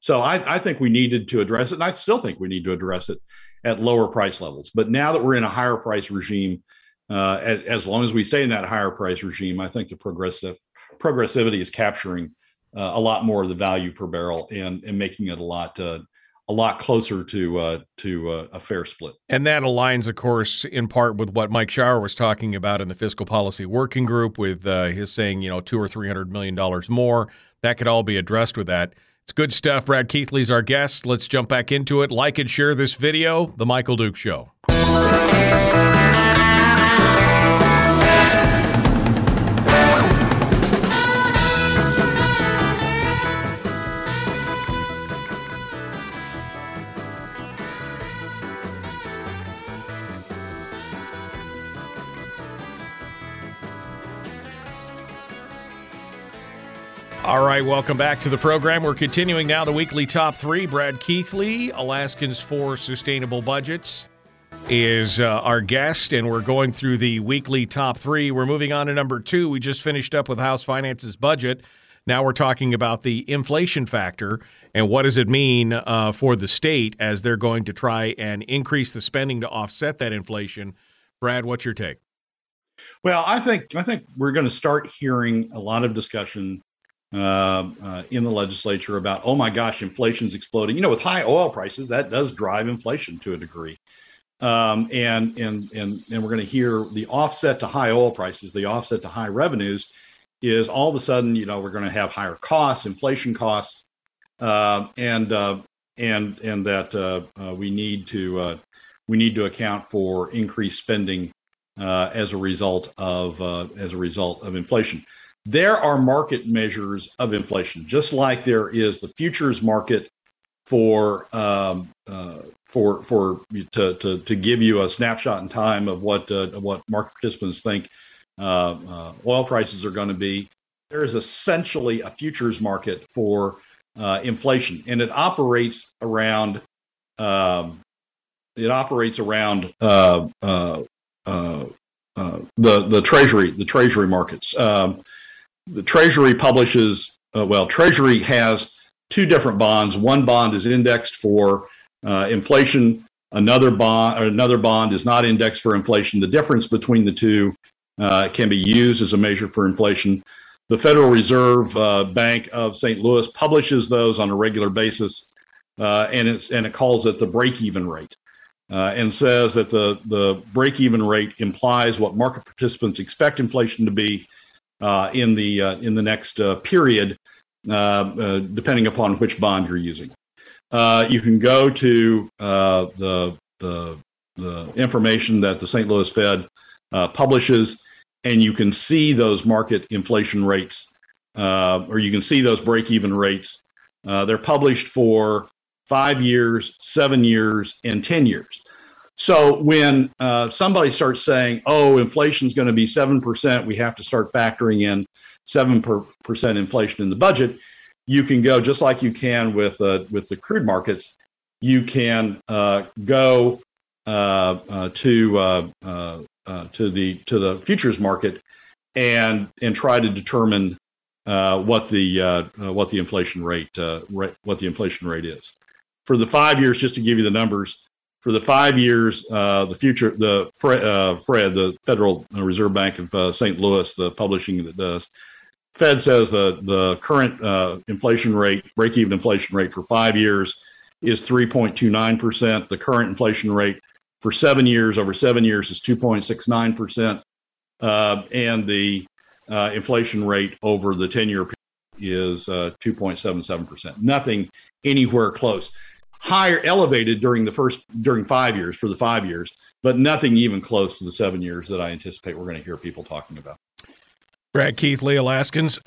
So I, I think we needed to address it, and I still think we need to address it at lower price levels. But now that we're in a higher price regime, uh, as long as we stay in that higher price regime, I think the progressive progressivity is capturing uh, a lot more of the value per barrel and and making it a lot uh, a lot closer to uh, to uh, a fair split. And that aligns, of course, in part with what Mike Shower was talking about in the fiscal policy working group, with uh, his saying, you know, two or three hundred million dollars more. That could all be addressed with that. It's good stuff. Brad Keithley's our guest. Let's jump back into it. Like and share this video. The Michael Duke Show. All right, welcome back to the program. We're continuing now the weekly top three. Brad Keithley, Alaskans for Sustainable Budgets, is uh, our guest, and we're going through the weekly top three. We're moving on to number two. We just finished up with House Finances budget. Now we're talking about the inflation factor and what does it mean uh, for the state as they're going to try and increase the spending to offset that inflation. Brad, what's your take? Well, I think I think we're going to start hearing a lot of discussion uh, uh, in the legislature about, oh my gosh, inflation's exploding. You know, with high oil prices, that does drive inflation to a degree. Um, and and and and we're going to hear the offset to high oil prices, the offset to high revenues, is all of a sudden, you know, we're going to have higher costs, inflation costs, uh, and uh, and and that uh, we need to we need to account for increased spending as a result of as a result of inflation there are market measures of inflation, just like there is the futures market for um, uh, for for to, to to give you a snapshot in time of what uh, what market participants think uh, uh oil prices are going to be. There is essentially a futures market for uh, inflation, and it operates around um, it operates around uh, the the treasury the treasury markets. Um, the Treasury publishes, uh, well, Treasury has two different bonds. One bond is indexed for uh, inflation. Another bond, another bond is not indexed for inflation. The difference between the two uh, can be used as a measure for inflation. The Federal Reserve uh, Bank of St. Louis publishes those on a regular basis, uh, and and it calls it the break-even rate. Uh, and says that the, the break even rate implies what market participants expect inflation to be uh, in the uh, in the next uh, period, uh, uh, depending upon which bond you're using. Uh, you can go to the the the information that the St. Louis Fed publishes, and you can see those market inflation rates, or you can see those break-even rates. they're published for five years, seven years, and 10 years. So when uh, somebody starts saying, "Oh, inflation is going to be seven percent," we have to start factoring in seven percent inflation in the budget. You can go just like you can with uh, with the crude markets. You can uh, go uh, uh, to uh, to the to the futures market and and try to determine what the what the inflation rate, rate what the inflation rate is for the five years. Just to give you the numbers, for the five years, uh, the future, the Fred, uh, Fred, the Federal Reserve Bank of uh, St. Louis, the publishing that does, Fed says the the current uh, inflation rate, break even inflation rate for five years, is 3.29 percent. The current inflation rate for seven years, over seven years, is 2.69 percent, uh, and the uh, inflation rate over the 10 year period is 2.77 percent. Nothing anywhere close higher elevated during the first during five years for the five years, but nothing even close to the seven years that I anticipate we're going to hear people talking about. Brad Keithley, Alaskans,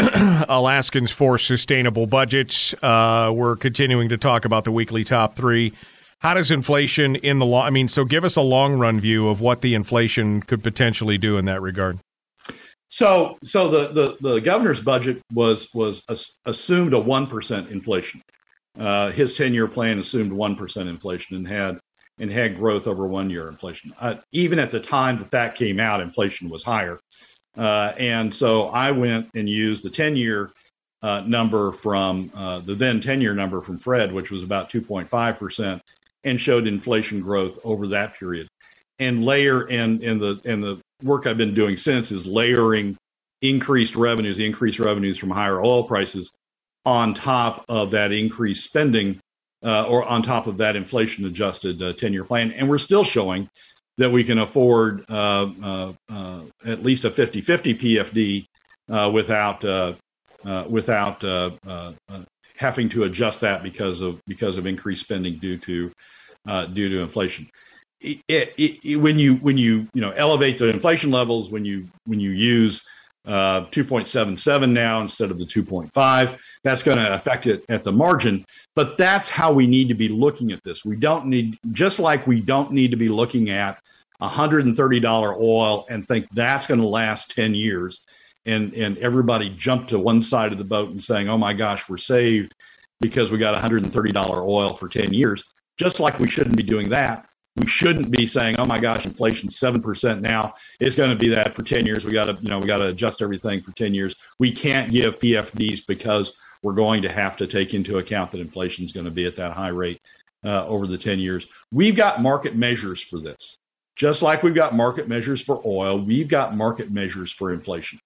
Alaskans for Sustainable Budgets. Uh, we're continuing to talk about the weekly top three. how does inflation in the long? I mean, so give us a long run view of what the inflation could potentially do in that regard. So, so the the, the governor's budget was was assumed a one percent inflation. Uh, his ten year plan assumed one percent inflation and had and had growth over one year inflation. Uh, even at the time that that came out, inflation was higher. Uh, and so I went and used the 10 year uh, number from uh, the then 10 year number from Fred, which was about 2.5%, and showed inflation growth over that period. And layer and, and the and the work I've been doing since is layering increased revenues, increased revenues from higher oil prices on top of that increased spending uh, or on top of that inflation adjusted uh, 10 year plan. And we're still showing that we can afford uh, uh, uh at least a 50 50 PFD uh, without, without having to adjust that because of, because of increased spending due to, due to inflation. It, it, it, when you when you you know elevate the inflation levels when you when you use uh, 2.77 now instead of the 2.5. That's going to affect it at the margin. But that's how we need to be looking at this. We don't need, just like we don't need to be looking at $130 oil and think that's going to last 10 years. And, and everybody jump to one side of the boat and saying, oh my gosh, we're saved because we got $130 oil for 10 years. Just like we shouldn't be doing that we shouldn't be saying, "Oh my gosh, inflation's seven percent now. It's going to be that for ten years. We got to, you know, we got to adjust everything for ten years. We can't give PFDs because we're going to have to take into account that inflation is going to be at that high rate uh, over the ten years. We've got market measures for this, just like we've got market measures for oil. We've got market measures for inflation.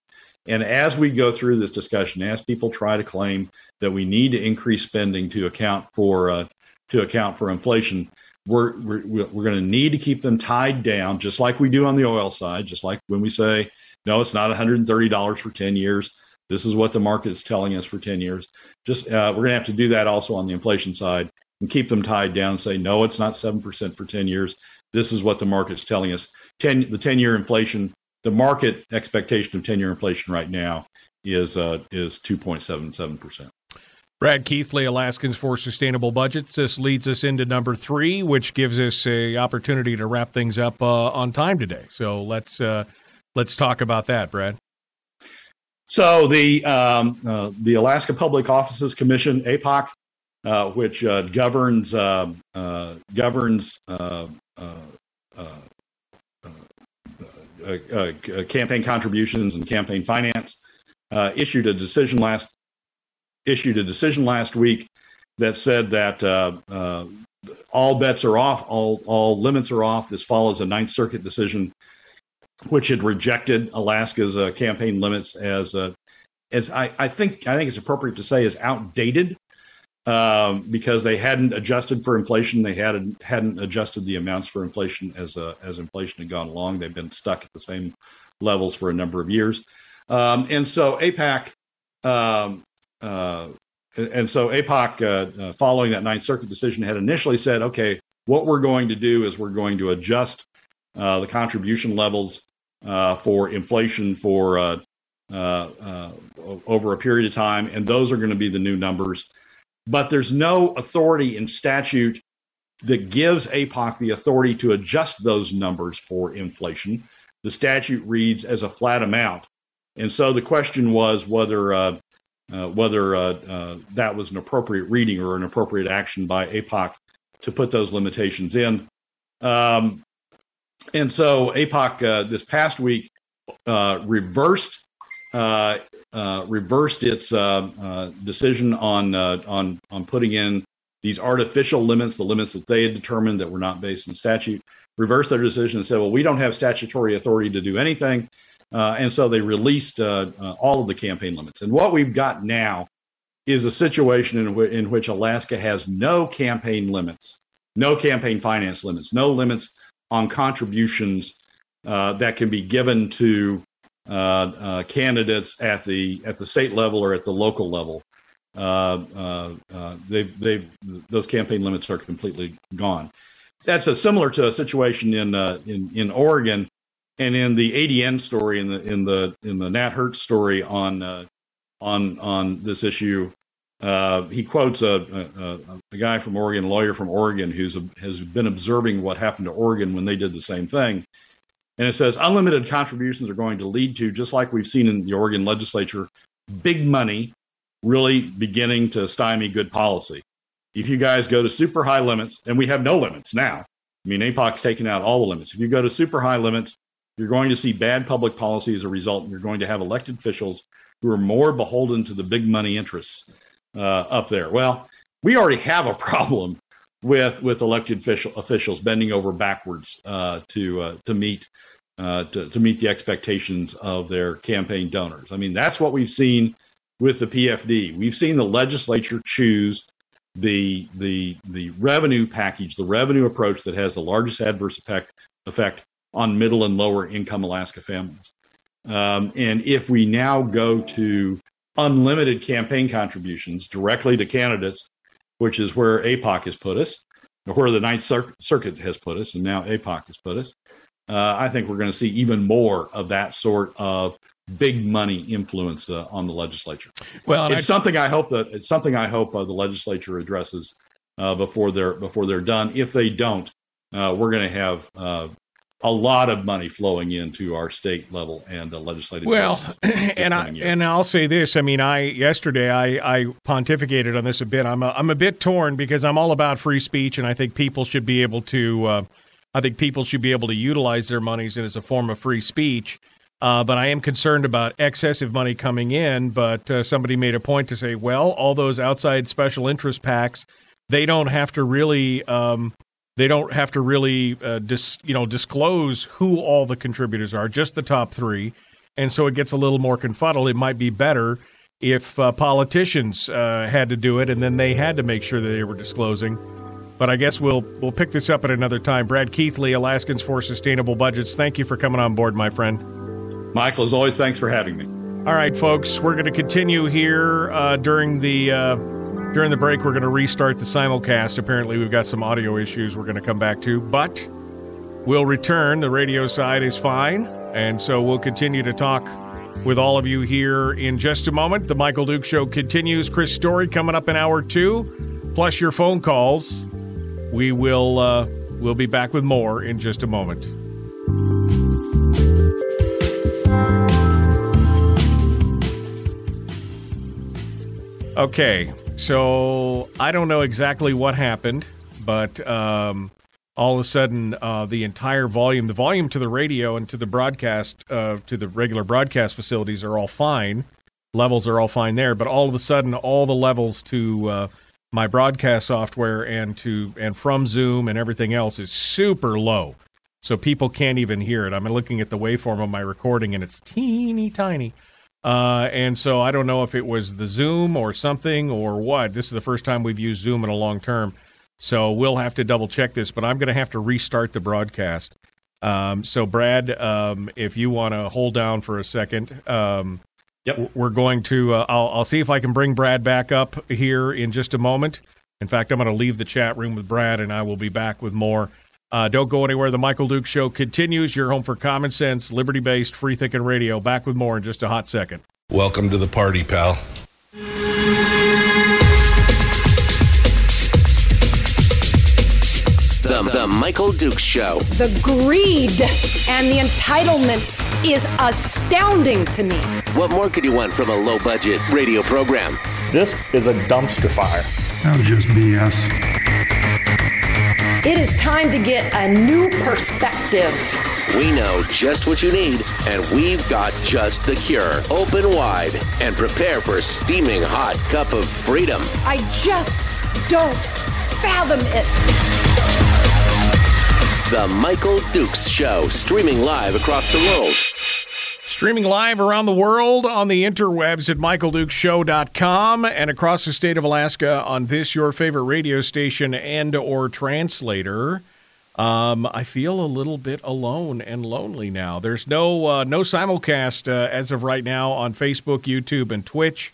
And as we go through this discussion, as people try to claim that we need to increase spending to account for uh, to account for inflation, we're we're, we're going to need to keep them tied down just like we do on the oil side just like when we say no it's not $130 for 10 years. This is what the market is telling us for 10 years. Just uh, we're going to have to do that also on the inflation side and keep them tied down say no it's not 7% for 10 years. This is what the market's telling us. 10 the 10 year inflation the market expectation of 10 year inflation right now is uh, is 2.77% Brad Keithley, Alaskans for Sustainable Budgets. This leads us into number three, which gives us a opportunity to wrap things up uh, on time today. So let's uh, let's talk about that, Brad. So the um, uh, the Alaska Public Offices Commission (APOC), uh, which uh, governs uh, governs campaign contributions and campaign finance, issued a decision last issued a decision last week that said that uh, uh, all bets are off, all all limits are off. This follows a Ninth Circuit decision, which had rejected Alaska's uh, campaign limits as uh, as I, I, think I think it's appropriate to say is outdated um, because they hadn't adjusted for inflation. They hadn't hadn't adjusted the amounts for inflation as uh, as inflation had gone along. They've been stuck at the same levels for a number of years, um, and so APOC um, uh, and so APOC, uh, uh, following that Ninth Circuit decision, had initially said, okay, what we're going to do is we're going to adjust uh, the contribution levels for inflation for over a period of time, and those are going to be the new numbers. But there's no authority in statute that gives APOC the authority to adjust those numbers for inflation. The statute reads as a flat amount. And so the question was whether uh, uh, whether uh, uh, that was an appropriate reading or an appropriate action by APOC to put those limitations in. Um, and so APOC uh, this past week reversed reversed its decision on on on putting in these artificial limits, the limits that they had determined that were not based in statute. Reversed their decision and said, "Well, we don't have statutory authority to do anything." Uh, and so they released uh, uh, all of the campaign limits. And what we've got now is a situation in, w- in which Alaska has no campaign limits, no campaign finance limits, no limits on contributions uh, that can be given to uh, uh, candidates at the at the state level or at the local level. they've, they've, those campaign limits are completely gone. That's a, similar to a situation in, in, in Oregon and in the ADN story, in the in the in the Nat Herz story on uh, on on this issue, Uh, he quotes a, a, a, guy from Oregon, a lawyer from Oregon, who's a, has been observing what happened to Oregon when they did the same thing. And it says unlimited contributions are going to lead to, just like we've seen in the Oregon legislature, big money really beginning to stymie good policy. If you guys go to super high limits, and we have no limits now, I mean, APOC's taken out all the limits. If you go to super high limits, you're going to see bad public policy as a result, and you're going to have elected officials who are more beholden to the big money interests uh, up there. Well, we already have a problem with with elected official, officials bending over backwards uh, to uh, to meet uh, to, to meet the expectations of their campaign donors. I mean, that's what we've seen with the PFD. We've seen the legislature choose the the the revenue package, the revenue approach that has the largest adverse effect effect on middle and lower income Alaska families. Um, and if we now go to unlimited campaign contributions directly to candidates, which is where APOC has put us, or where the Ninth Circuit has put us, and now APOC has put us, uh, I think we're going to see even more of that sort of big money influence uh, on the legislature. Well, it's I, something I hope that it's something I hope uh, the legislature addresses uh, before they're before they're done. If they don't, uh, we're going to have uh, a lot of money flowing into our state level and uh, legislative. Well, and I year. and I'll say this. I mean, I yesterday I, I pontificated on this a bit. I'm a, I'm a bit torn because I'm all about free speech, and I think people should be able to. Uh, I think people should be able to utilize their monies as a form of free speech. Uh, but I am concerned about excessive money coming in. But uh, somebody made a point to say, well, all those outside special interest PACs, they don't have to really um, they don't have to really, uh, dis, you know, disclose who all the contributors are, just the top three, and so it gets a little more confuddled. It might be better if uh, politicians uh, had to do it, and then they had to make sure that they were disclosing. But I guess we'll we'll pick this up at another time. Brad Keithley, Alaskans for Sustainable Budgets. Thank you for coming on board, my friend. Michael, as always, thanks for having me. All right, folks, we're going to continue here uh, during the uh, during the break, we're going to restart the simulcast. Apparently, we've got some audio issues we're going to come back to, but we'll return. The radio side is fine. And so we'll continue to talk with all of you here in just a moment. The Michael Duke Show continues. Chris Story coming up in hour two, plus your phone calls. We will uh, we'll be back with more in just a moment. Okay, so I don't know exactly what happened, but um, all of a sudden, uh, the entire volume, the volume to the radio and to the broadcast, uh, to the regular broadcast facilities are all fine. Levels are all fine there, but all of a sudden, all the levels to uh, my broadcast software and to and from Zoom and everything else is super low. So people can't even hear it. I'm looking at the waveform of my recording and it's teeny tiny. Uh, and so I don't know if it was the Zoom or something or what. This is the first time we've used Zoom in a long term. So we'll have to double check this, but I'm going to have to restart the broadcast. Um, so, Brad, um, if you want to hold down for a second, um, yep. we're going to, uh, I'll, I'll see if I can bring Brad back up here in just a moment. In fact, I'm going to leave the chat room with Brad and I will be back with more. Uh, don't go anywhere. The Michael Duke Show continues. Your home for common sense, liberty based, free thinking radio. Back with more in just a hot second. Welcome to the party, pal. The, the Michael Duke Show. The greed and the entitlement is astounding to me. What more could you want from a low budget radio program? This is a dumpster fire. That was just BS. It is time to get a new perspective. We know just what you need, and we've got just the cure. Open wide and prepare for a steaming hot cup of freedom. I just don't fathom it. The Michael Dukes Show, streaming live across the world. Streaming live around the world on the interwebs at michaeldukeshow.com and across the state of Alaska on this your favorite radio station and or translator. Um, I feel a little bit alone and lonely now. There's no uh, no simulcast uh, as of right now on Facebook, YouTube, and Twitch.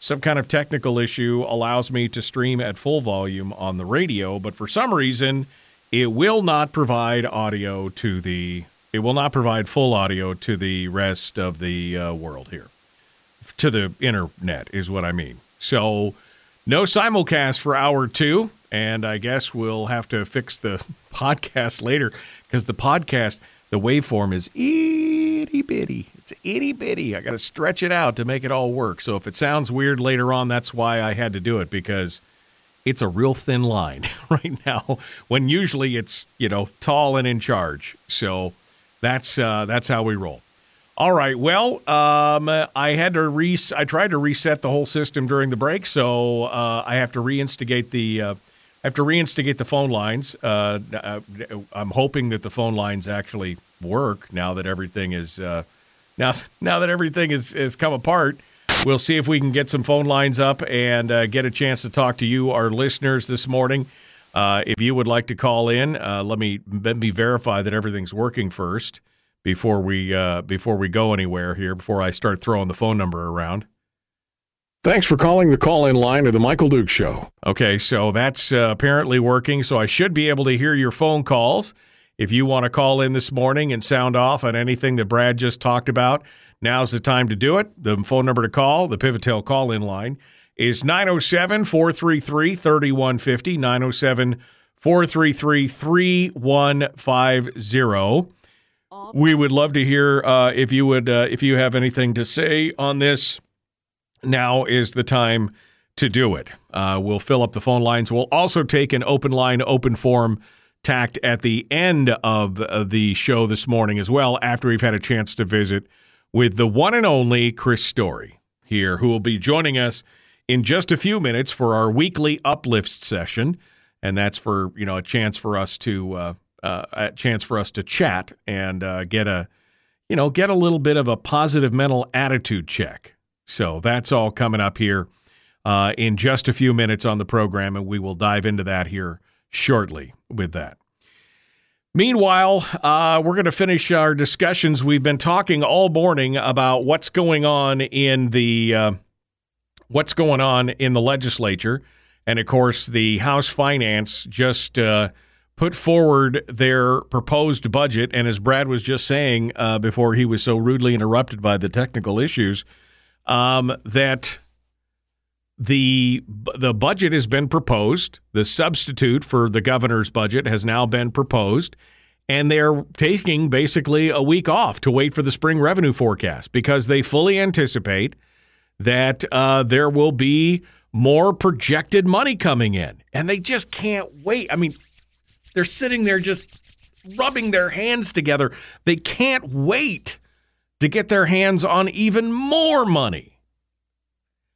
Some kind of technical issue allows me to stream at full volume on the radio, but for some reason, it will not provide audio to the it will not provide full audio to the rest of the uh, world here, to the internet, is what I mean. So No simulcast for hour two, and I guess we'll have to fix the podcast later because the podcast, the waveform is itty bitty. It's itty bitty. I got to stretch it out to make it all work. So if it sounds weird later on, that's why I had to do it because it's a real thin line right now. When usually it's you know tall and in charge. So that's uh, that's how we roll. All right. Well, um, I had to re. I tried to reset the whole system during the break, so uh, I have to reinstigate the. Uh, I have to reinstigate the phone lines. Uh, uh I'm hoping that the phone lines actually work now that everything is uh, now now that everything is has come apart. We'll see if we can get some phone lines up and uh, get a chance to talk to you, our listeners, this morning. If you would like to call in, let me let me verify that everything's working first before we uh, before we go anywhere here. Before I start throwing the phone number around. Thanks for calling the call-in line of the Michael Duke Show. Okay, so that's uh, apparently working. So I should be able to hear your phone calls. If you want to call in this morning and sound off on anything that Brad just talked about, now's the time to do it. The phone number to call, the Pivotel call in line, is 907 433 3150. 907 433 3150 we would love to hear uh, if you would uh, if you have anything to say on this. Now is the time to do it. Uh, we'll fill up the phone lines. We'll also take an open line, open form tacked at the end of the show this morning as well. After we've had a chance to visit with the one and only Chris Story here, who will be joining us in just a few minutes for our weekly uplift session, and that's for you know a chance for us to uh, uh, a chance for us to chat and uh, get a, you know, get a little bit of a positive mental attitude check. So that's all coming up here uh, in just a few minutes on the program, and we will dive into that here shortly with that. Meanwhile, uh, we're going to finish our discussions. We've been talking all morning about what's going on in the uh, what's going on in the legislature, and of course, the House Finance just uh, put forward their proposed budget. And as Brad was just saying uh, before he was so rudely interrupted by the technical issues, um, that the the budget has been proposed. The substitute for the governor's budget has now been proposed, and they're taking basically a week off to wait for the spring revenue forecast because they fully anticipate that uh, there will be more projected money coming in, and they just can't wait. I mean, they're sitting there just rubbing their hands together. They can't wait to get their hands on even more money.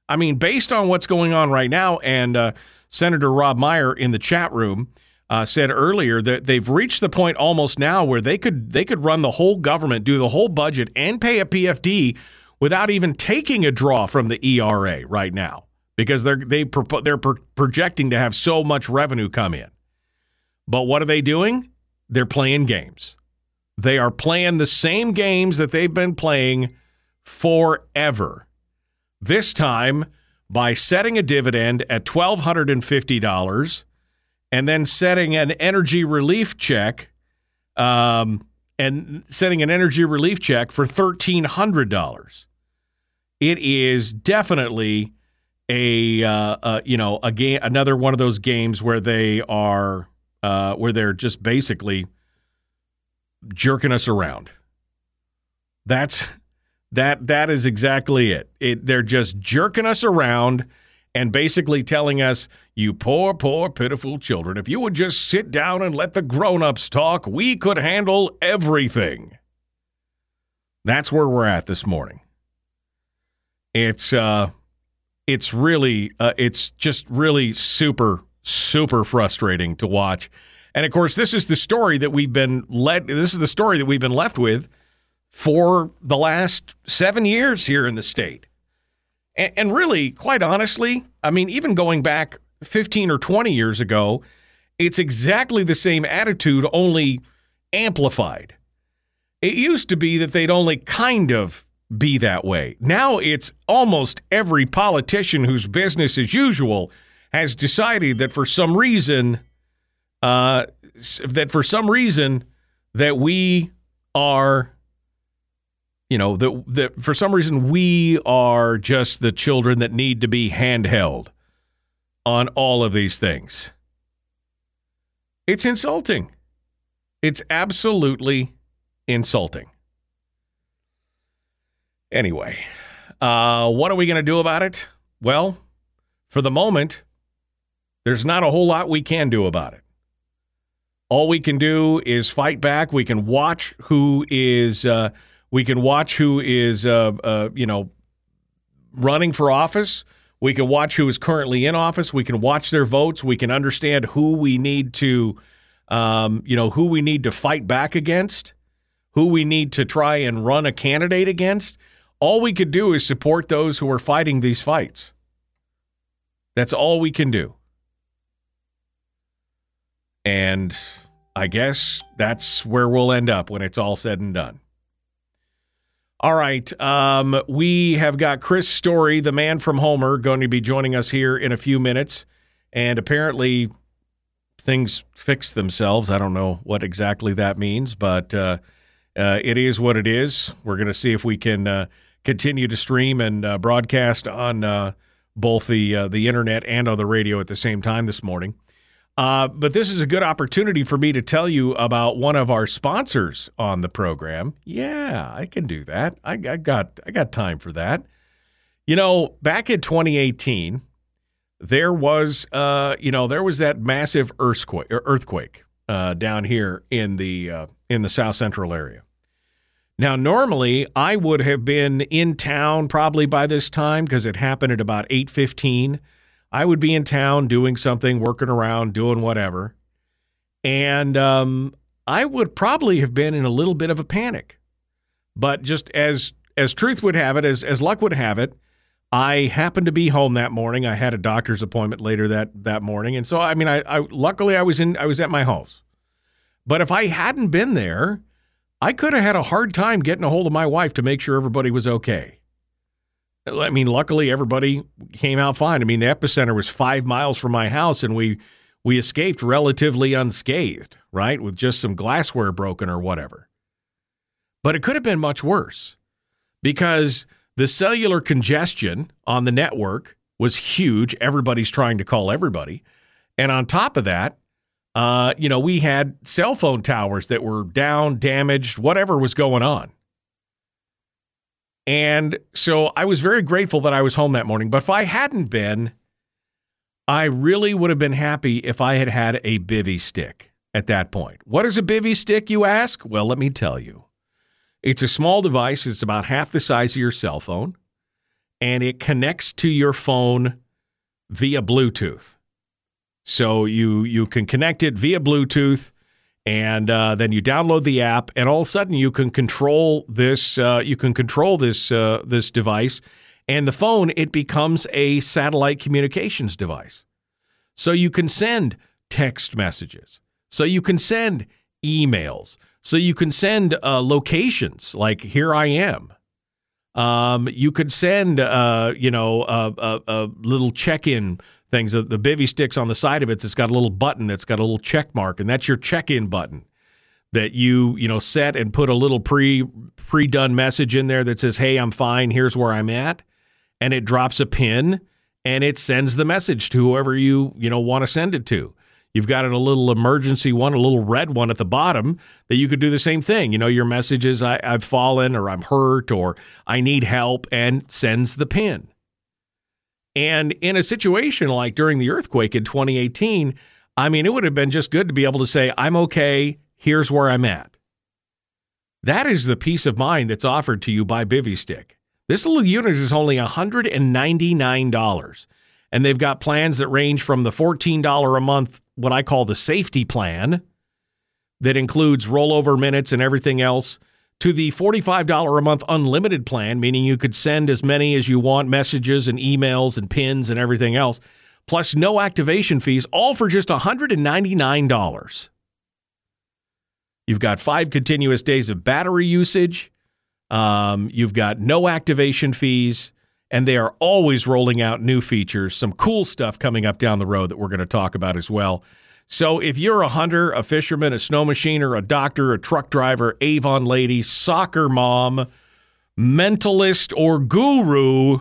I mean, based on what's going on right now, and uh, Senator Rob Meyer in the chat room uh, said earlier that they've reached the point almost now where they could they could run the whole government, do the whole budget, and pay a PFD without even taking a draw from the ERA right now because they're they they're projecting to have so much revenue come in. But what are they doing? They're playing games. They are playing the same games that they've been playing forever. This time by setting a dividend at $1,250 and then setting an energy relief check um, and sending an energy relief check for $1,300. It is definitely a, uh, uh, you know, a game, another one of those games where they are uh, where they're just basically jerking us around. That's that that is exactly it. it. They're just jerking us around and basically telling us, "You poor, poor, pitiful children, if you would just sit down and let the grown-ups talk, we could handle everything." That's where we're at this morning. It's uh it's really uh, it's just really super super frustrating to watch. And of course, this is the story that we've been led. This is the story that we've been left with for the last seven years here in the state. And, and really, quite honestly, I mean, even going back 15 or 20 years ago, it's exactly the same attitude, only amplified. It used to be that they'd only kind of be that way. Now it's almost every politician whose business as usual has decided that for some reason, uh, that for some reason that we are, you know, that that for some reason we are just the children that need to be handheld. on all of these things. It's insulting. It's absolutely insulting. Anyway, uh, what are we going to do about it? Well, for the moment, there's not a whole lot we can do about it. All we can do is fight back. We can watch who is, uh, we can watch who is, uh, uh, you know, running for office. We can watch who is currently in office. We can watch their votes. We can understand who we need to, um, you know, who we need to fight back against, who we need to try and run a candidate against. All we could do is support those who are fighting these fights. That's all we can do. And I guess that's where we'll end up when it's all said and done. All right. Um, we have got Chris Story, the man from Homer, going to be joining us here in a few minutes. And apparently, things fix themselves. I don't know what exactly that means, but uh, uh, it is what it is. We're going to see if we can uh, continue to stream and uh, broadcast on uh, both the uh, the internet and on the radio at the same time this morning. Uh, but this is a good opportunity for me to tell you about one of our sponsors on the program. Yeah, I can do that. I, I got I got time for that. You know, back in 2018, there was uh, you know there was that massive earthquake earthquake uh, down here in the uh, in the south central area. Now, normally I would have been in town probably by this time because it happened at about 8:15 I would be in town doing something, working around, doing whatever. And um, I would probably have been in a little bit of a panic. But just as as truth would have it, as as luck would have it, I happened to be home that morning. I had a doctor's appointment later that that morning, and so I mean, I, I luckily I was in I was at my house. But if I hadn't been there, I could have had a hard time getting a hold of my wife to make sure everybody was okay. I mean, luckily everybody came out fine. I mean, the epicenter was five miles from my house, and we we escaped relatively unscathed, right, with just some glassware broken or whatever. But it could have been much worse because the cellular congestion on the network was huge. Everybody's trying to call everybody, and on top of that, uh, you know, we had cell phone towers that were down, damaged, whatever was going on. And so I was very grateful that I was home that morning. But if I hadn't been, I really would have been happy if I had had a bivy stick at that point. What is a bivy stick, you ask? Well, let me tell you. It's a small device, it's about half the size of your cell phone, and it connects to your phone via Bluetooth. So you you can connect it via Bluetooth and uh, then you download the app, and all of a sudden you can control this. Uh, you can control this uh, this device, and the phone it becomes a satellite communications device. So you can send text messages. So you can send emails. So you can send uh, locations like here I am. Um, you could send, uh, you know, a, a, a little check-in things. The, the bivy sticks on the side of it. It's got a little button that's got a little check mark, and that's your check-in button that you you know set and put a little pre pre done message in there that says, "Hey, I'm fine. Here's where I'm at," and it drops a pin and it sends the message to whoever you you know want to send it to. You've got a little emergency one, a little red one at the bottom that you could do the same thing. You know, your message is I, have fallen or I'm hurt or I need help and sends the pin. And in a situation like during the earthquake in 2018, I mean, it would have been just good to be able to say, I'm okay, here's where I'm at. That is the peace of mind that's offered to you by Stick. This little unit is only $199, and they've got plans that range from the $14 a month, what I call the safety plan, that includes rollover minutes and everything else, to the $45 a month unlimited plan, meaning you could send as many as you want messages and emails and pins and everything else, plus no activation fees, all for just $199. You've got five continuous days of battery usage. Um, you've got no activation fees, and they are always rolling out new features, some cool stuff coming up down the road that we're going to talk about as well. So if you're a hunter, a fisherman, a snow machiner, a doctor, a truck driver, Avon lady, soccer mom, mentalist, or guru,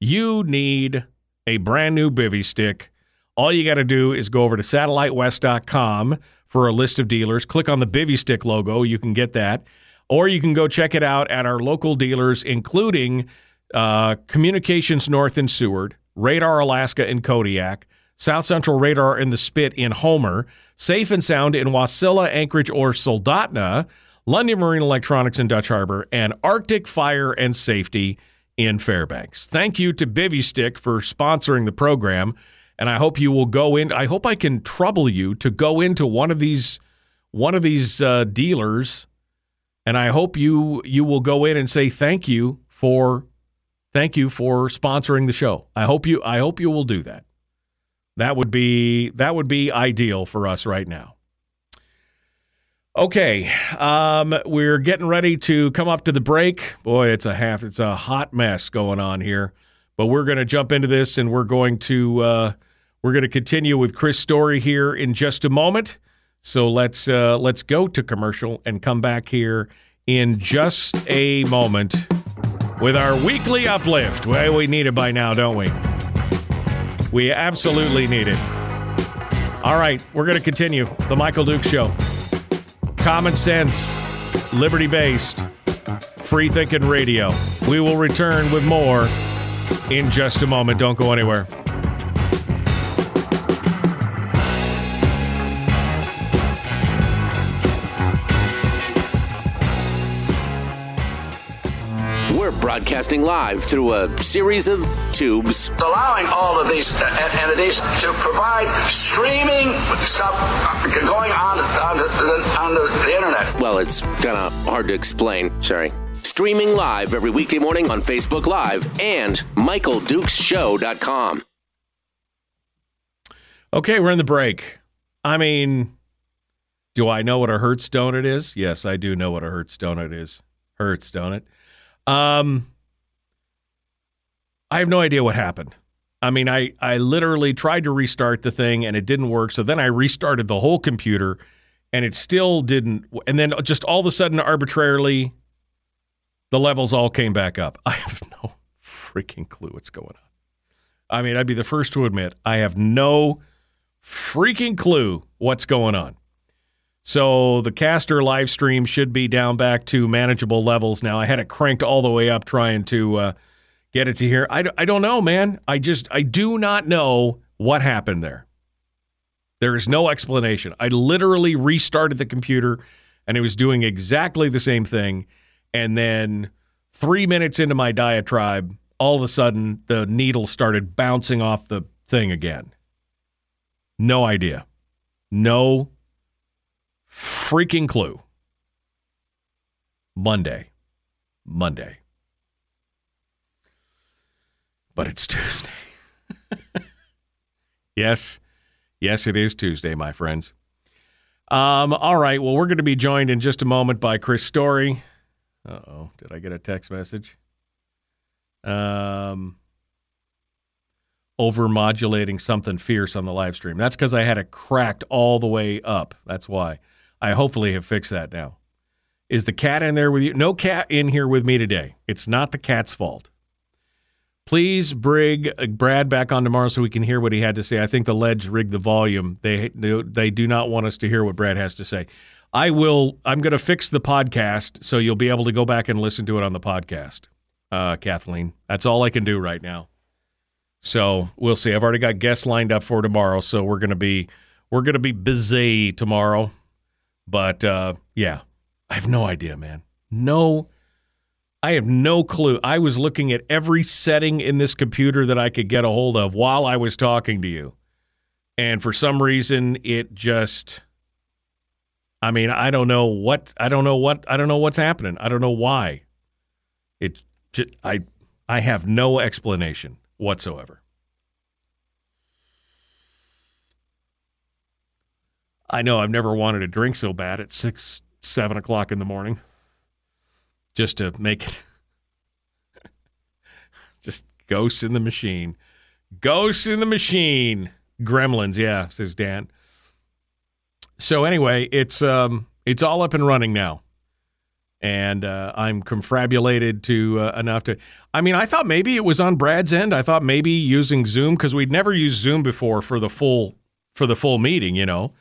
you need a brand new bivy stick All you got to do is go over to satellitewest.com for a list of dealers. Click on the Bivy Stick logo. You can get that. Or you can go check it out at our local dealers, including uh, Communications North in Seward, Radar Alaska in Kodiak, South Central Radar in the Spit in Homer, Safe and Sound in Wasilla, Anchorage, or Soldotna, London Marine Electronics in Dutch Harbor, and Arctic Fire and Safety in Fairbanks. Thank you to Bivy Stick for sponsoring the program, and I hope you will go in. I hope I can trouble you to go into one of these one of these uh, dealers, and I hope you you will go in and say thank you for thank you for sponsoring the show. I hope you I hope you will do that. That would be that would be ideal for us right now. Okay, um, we're getting ready to come up to the break. Boy, it's a half it's a hot mess going on here, but we're going to jump into this and we're going to uh, we're going to continue with Chris Story here in just a moment. So let's uh, let's go to commercial and come back here in just a moment with our weekly uplift. Well, we need it by now, don't we? We absolutely need it. All right, we're going to continue the Michael Duke Show. Common sense, liberty based, free thinking radio. We will return with more in just a moment. Don't go anywhere. Broadcasting live through a series of tubes. allowing all of these uh, entities to provide streaming stuff uh, going on on the, on the, the internet. Well, it's kind of hard to explain. Sorry. Streaming live every weekday morning on Facebook Live and MichaelDukesShow.com. Okay, we're in the break. I mean, do I know what a Hertz donut is? Yes, I do know what a Hertz donut is. Hertz donut. Um, I have no idea what happened. I mean, I, I literally tried to restart the thing and it didn't work. So then I restarted the whole computer and it still didn't. And then just all of a sudden, arbitrarily, the levels all came back up. I have no freaking clue what's going on. I mean, I'd be the first to admit I have no freaking clue what's going on. So the caster live stream should be down back to manageable levels now. I had it cranked all the way up trying to uh, get it to here. I, I don't know, man. I just, I do not know what happened there. There is no explanation. I literally restarted the computer and it was doing exactly the same thing. And then three minutes into my diatribe, all of a sudden the needle started bouncing off the thing again. No idea. No freaking clue. Monday. Monday. But it's Tuesday. yes. Yes, it is Tuesday, my friends. Um, all right. Well, we're going to be joined in just a moment by Chris Story. Uh oh. Did I get a text message? Um, over modulating something fierce on the live stream. That's because I had it cracked all the way up. That's why. I hopefully have fixed that now. Is the cat in there with you? No cat in here with me today. It's not the cat's fault. Please bring Brad back on tomorrow so we can hear what he had to say. I think the ledge rigged the volume. They they do not want us to hear what Brad has to say. I will. I'm going to fix the podcast so you'll be able to go back and listen to it on the podcast. Uh, Kathleen, that's all I can do right now. So we'll see. I've already got guests lined up for tomorrow, so we're gonna be we're gonna be busy tomorrow. But uh, yeah, I have no idea, man. No, I have no clue. I was looking at every setting in this computer that I could get a hold of while I was talking to you. And for some reason, it just, I mean, I don't know what, I don't know what, I don't know what's happening. I don't know why. It, I, I have no explanation whatsoever. I know I've never wanted a drink so bad at six, seven o'clock in the morning just to make it just ghosts in the machine. Ghosts in the machine. Gremlins, yeah, says Dan. So anyway, it's um it's all up and running now. and uh, I'm confabulated to uh, enough to. I mean, I thought maybe it was on Brad's end. I thought maybe using Zoom because we'd never used Zoom before for the full for the full meeting, you know.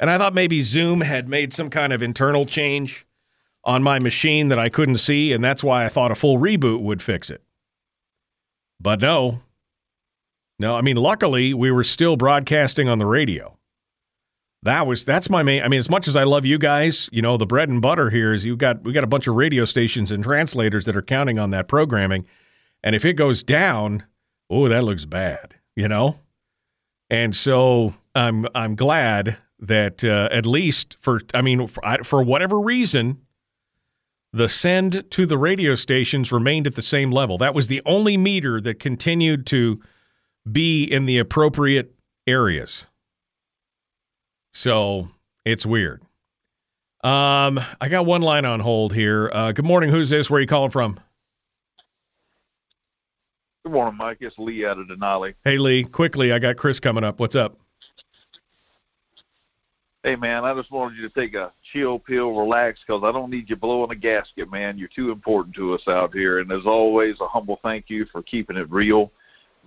And I thought maybe Zoom had made some kind of internal change on my machine that I couldn't see, and that's why I thought a full reboot would fix it. But no, no. I mean, luckily we were still broadcasting on the radio that was that's my main i mean as much as i love you guys you know the bread and butter here is you got we got a bunch of radio stations and translators that are counting on that programming and if it goes down oh that looks bad you know and so i'm i'm glad that uh, at least for i mean for, for whatever reason the send to the radio stations remained at the same level that was the only meter that continued to be in the appropriate areas so it's weird. Um, I got one line on hold here. Uh, good morning. Who's this? Where are you calling from? Good morning, Mike. It's Lee out of Denali. Hey, Lee. Quickly, I got Chris coming up. What's up? Hey, man. I just wanted you to take a chill pill, relax, because I don't need you blowing a gasket, man. You're too important to us out here. And as always, a humble thank you for keeping it real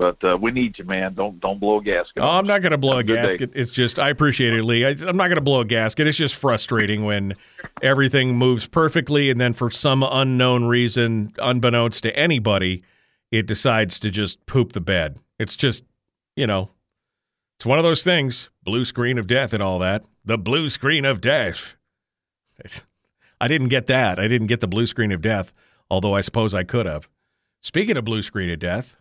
but uh, we need you, man. Don't don't blow a gasket. Oh, I'm not going to blow a, a gasket. Day. It's just I appreciate it, Lee. I, am not going to blow a gasket. It's just frustrating when everything moves perfectly, and then for some unknown reason, unbeknownst to anybody, it decides to just poop the bed. It's just, you know, it's one of those things. Blue screen of death and all that. The blue screen of death. I didn't get that. I didn't get the blue screen of death, although I suppose I could have. Speaking of blue screen of death,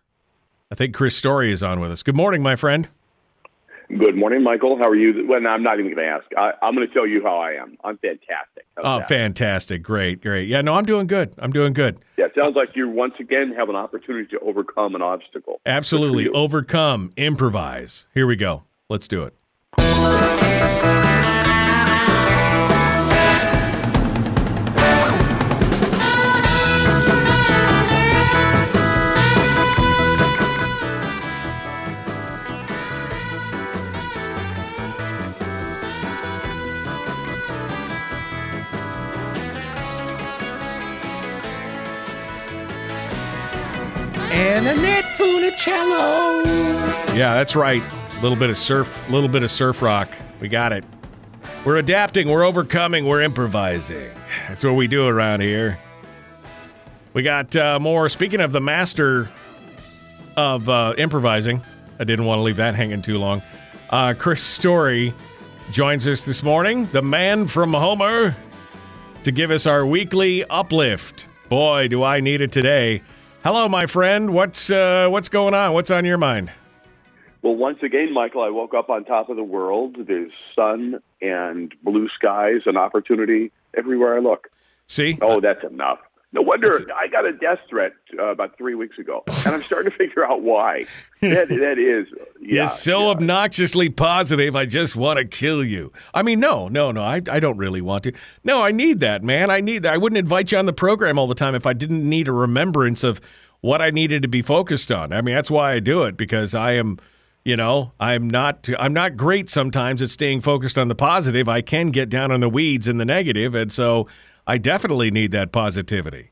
I think Chris Story is on with us. Good morning, my friend. Good morning, Michael. How are you? Well, I'm not even going to ask. I, am going to tell you how I am. I'm fantastic. How's oh, that? fantastic. Great, great. Yeah, no, I'm doing good. I'm doing good. Yeah, sounds like you once again have an opportunity to overcome an obstacle. Absolutely. Overcome, improvise. Here we go. Let's do it. Funicello. Yeah, that's right. A little bit of surf, a little bit of surf rock. We got it. We're adapting, we're overcoming, we're improvising. That's what we do around here. We got uh, more. Speaking of the master of uh, improvising, I didn't want to leave that hanging too long. Uh, Chris Story joins us this morning, the man from Homer, to give us our weekly uplift. Boy, do I need it today. Hello, my friend. What's uh, what's going on? What's on your mind? Well, once again, Michael, I woke up on top of the world. There's sun and blue skies and opportunity everywhere I look. See? Oh, that's enough. No wonder I got a death threat uh, about three weeks ago, and I'm starting to figure out why. That, that is, yeah, You're so yeah. obnoxiously positive. I just want to kill you. I mean, no, no, no. I, I don't really want to. No, I need that, man. I need that. I wouldn't invite you on the program all the time if I didn't need a remembrance of what I needed to be focused on. I mean, that's why I do it because I am you know i'm not i'm not great sometimes at staying focused on the positive i can get down on the weeds in the negative and so I definitely need that positivity.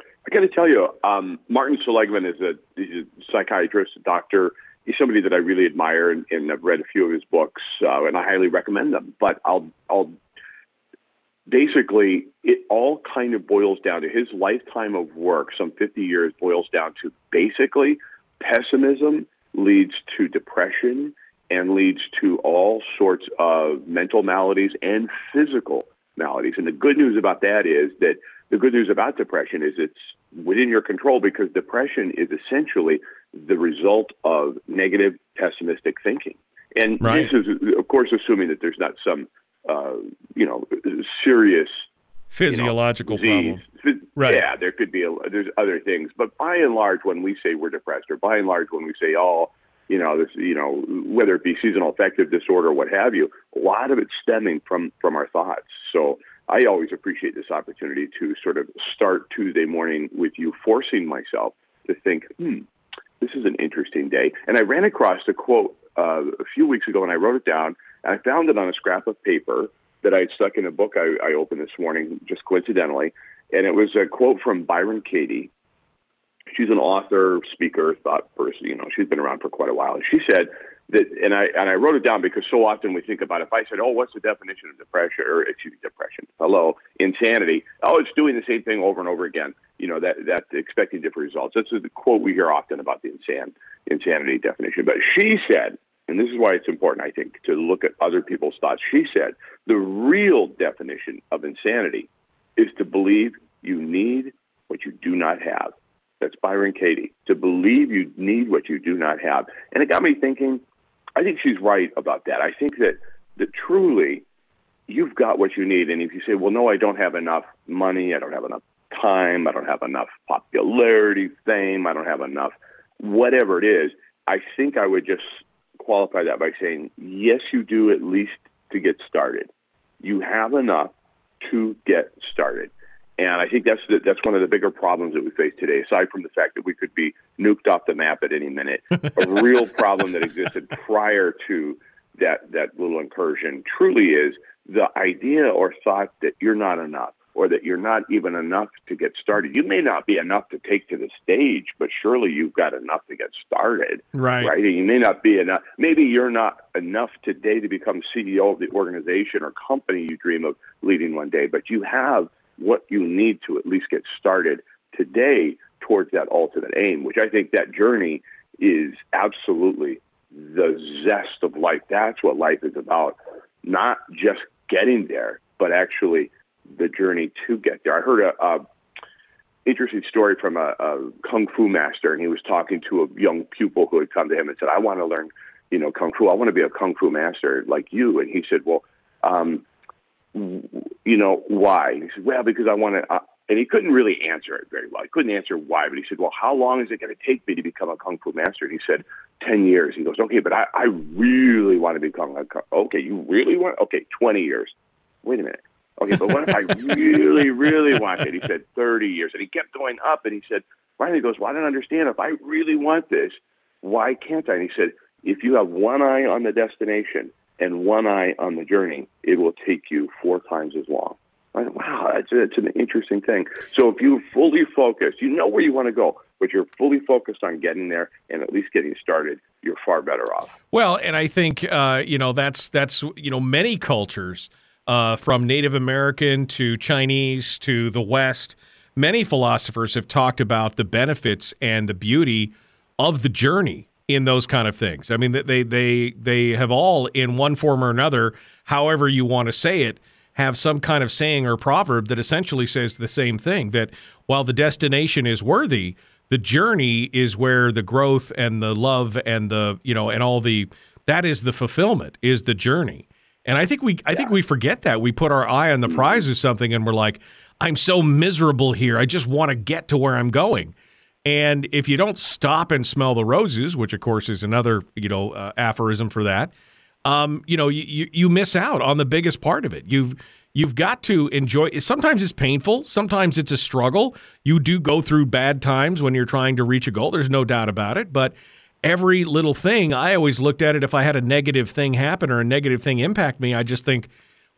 I got to tell you, um, Martin Seligman is a, a, psychiatrist, a doctor. He's somebody that I really admire, and, and I've read a few of his books, uh, and I highly recommend them. But I'll, I'll basically, it all kind of boils down to his lifetime of work, some 50 years, boils down to basically pessimism leads to depression and leads to all sorts of mental maladies and physical maladies. And the good news about that is that the good news about depression is it's within your control because depression is essentially the result of negative, pessimistic thinking. And right. this is, of course, assuming that there's not some, uh, you know, serious physiological you know, problem. Right. Yeah, there could be a, there's other things, but by and large, when we say we're depressed, or by and large, when we say, oh, you know, this, you know, whether it be seasonal affective disorder or what have you, a lot of it's stemming from from our thoughts. So I always appreciate this opportunity to sort of start Tuesday morning with you, forcing myself to think, hmm, this is an interesting day. And I ran across a quote uh, a few weeks ago, and I wrote it down, and I found it on a scrap of paper. that I had stuck in a book I, I opened this morning, just coincidentally, and it was a quote from Byron Katie. She's an author, speaker, thought person. You know, she's been around for quite a while. And she said that, and I and I wrote it down because so often we think about it. if I said, "Oh, what's the definition of depression?" or excuse me, depression. Hello, insanity. Oh, it's doing the same thing over and over again. You know that that expecting different results. That's the quote we hear often about the insan insanity definition. But she said, and this is why it's important, I think, to look at other people's thoughts. She said the real definition of insanity is to believe you need what you do not have. That's Byron Katie. To believe you need what you do not have. And it got me thinking, I think she's right about that. I think that, that truly you've got what you need. And if you say, well, no, I don't have enough money, I don't have enough time, I don't have enough popularity, fame, I don't have enough whatever it is, I think I would just qualify that by saying, yes, you do at least to get started. You have enough to get started. And I think that's the, that's one of the bigger problems that we face today. Aside from the fact that we could be nuked off the map at any minute, a real problem that existed prior to that that little incursion truly is the idea or thought that you're not enough or that you're not even enough to get started. You may not be enough to take to the stage, but surely you've got enough to get started. Right. Right. You may not be enough. Maybe you're not enough today to become CEO of the organization or company you dream of leading one day, but you have what you need to at least get started today towards that ultimate aim, which I think that journey is absolutely the zest of life. That's what life is about. Not just getting there, but actually the journey to get there. I heard a, a interesting story from a, a, kung fu master, and he was talking to a young pupil who had come to him and said, "I want to learn, you know, kung fu. I want to be a kung fu master like you." And he said, "Well, um, you know, why?" he said, "Well, because I want to." Uh, and he couldn't really answer it very well. He couldn't answer why, but he said, "Well, how long is it going to take me to become a kung fu master?" And he said, 10 years." He goes, "Okay, but I, I really want to become a kung. Okay, you really want? Okay, twenty years. Wait a minute." Okay, but what if I really, really want it? He said 30 years. And he kept going up and he said, finally he goes, well, I don't understand. If I really want this, why can't I? And he said, if you have one eye on the destination and one eye on the journey, it will take you four times as long. Wow, that's, an interesting thing. So if you're fully focus, you know where you want to go, but you're fully focused on getting there and at least getting started, you're far better off. Well, and I think uh, you know that's that's you know many cultures uh, from Native American to Chinese to the West. Many philosophers have talked about the benefits and the beauty of the journey in those kind of things. I mean, they they they have all, in one form or another, however you want to say it, have some kind of saying or proverb that essentially says the same thing. That while the destination is worthy, the journey is where the growth and the love and the you know and all the that is the fulfillment is the journey. And I think we I yeah. think we forget that. We put our eye on the mm-hmm. prize of something and we're like, I'm so miserable here. I just want to get to where I'm going. And if you don't stop and smell the roses, which of course is another, you know, uh, aphorism for that, um, you know, you, you miss out on the biggest part of it. You've you've got to enjoy sometimes it's painful. Sometimes it's a struggle. You do go through bad times when you're trying to reach a goal. There's no doubt about it. But every little thing, I always looked at it. If I had a negative thing happen or a negative thing impact me, I just think,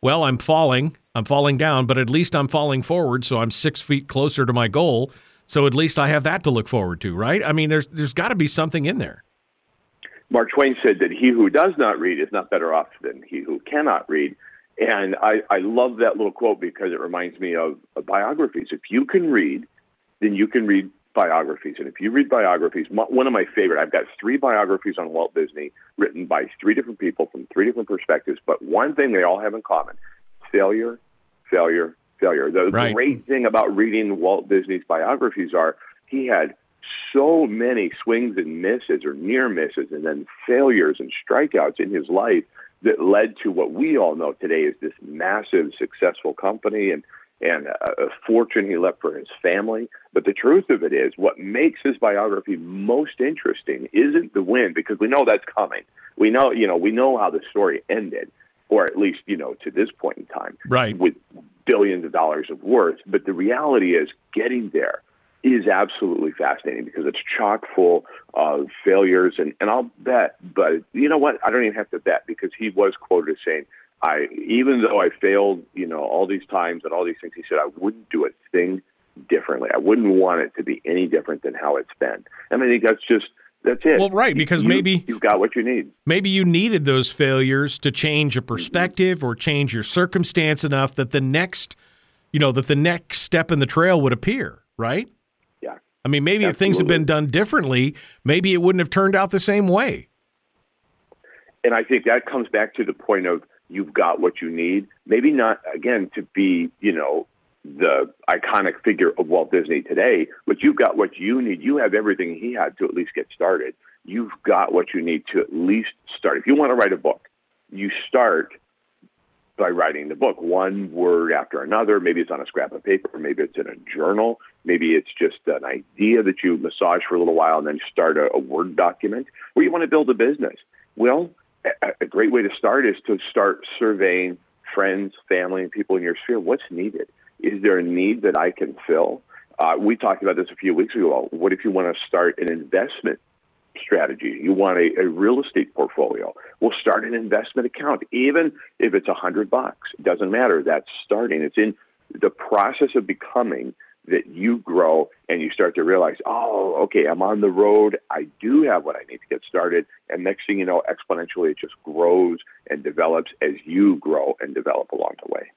well, I'm falling, I'm falling down, but at least I'm falling forward, so I'm six feet closer to my goal. So at least I have that to look forward to, right? I mean, there's there's got to be something in there. Mark Twain said that he who does not read is not better off than he who cannot read. And I, I love that little quote because it reminds me of, of biographies. If you can read, then you can read biographies. And if you read biographies, one of my favorite, I've got three biographies on Walt Disney written by three different people from three different perspectives. But one thing they all have in common failure, failure, failure. The right. great thing about reading Walt Disney's biographies are he had so many swings and misses or near misses and then failures and strikeouts in his life that led to what we all know today is this massive successful company and and a, fortune he left for his family. But the truth of it is, what makes his biography most interesting isn't the win, because we know that's coming. We know, you know, we know how the story ended, or at least, you know, to this point in time, right, with billions of dollars of worth. But the reality is, getting there is absolutely fascinating because it's chock full of failures. And, and I'll bet, but you know what? I don't even have to bet because he was quoted as saying, I even though I failed, you know, all these times and all these things, he said I wouldn't do a thing differently. I wouldn't want it to be any different than how it's been. And I think that's just that's it. Well, right, because you, maybe you've got what you need. Maybe you needed those failures to change a perspective mm-hmm. or change your circumstance enough that the next, you know, that the next step in the trail would appear, right? Yeah. I mean, maybe Absolutely. if things had been done differently, maybe it wouldn't have turned out the same way. And I think that comes back to the point of you've got what you need. Maybe not again to be, you know, the iconic figure of Walt Disney today, but you've got what you need. You have everything he had to at least get started. You've got what you need to at least start. If you want to write a book, you start by writing the book one word after another. Maybe it's on a scrap of paper, maybe it's in a journal, maybe it's just an idea that you massage for a little while and then start a, a Word document, or you want to build a business. Well, a, a great way to start is to start surveying friends, family, and people in your sphere. What's needed? Is there a need that I can fill? Uh, we talked about this a few weeks ago. What if you want to start an investment strategy? You want a, a real estate portfolio? We'll start an investment account, even if it's a hundred bucks. It doesn't matter. That's starting. It's in the process of becoming that you grow and you start to realize, oh, okay, I'm on the road. I do have what I need to get started. And next thing you know, exponentially, it just grows and develops as you grow and develop along the way.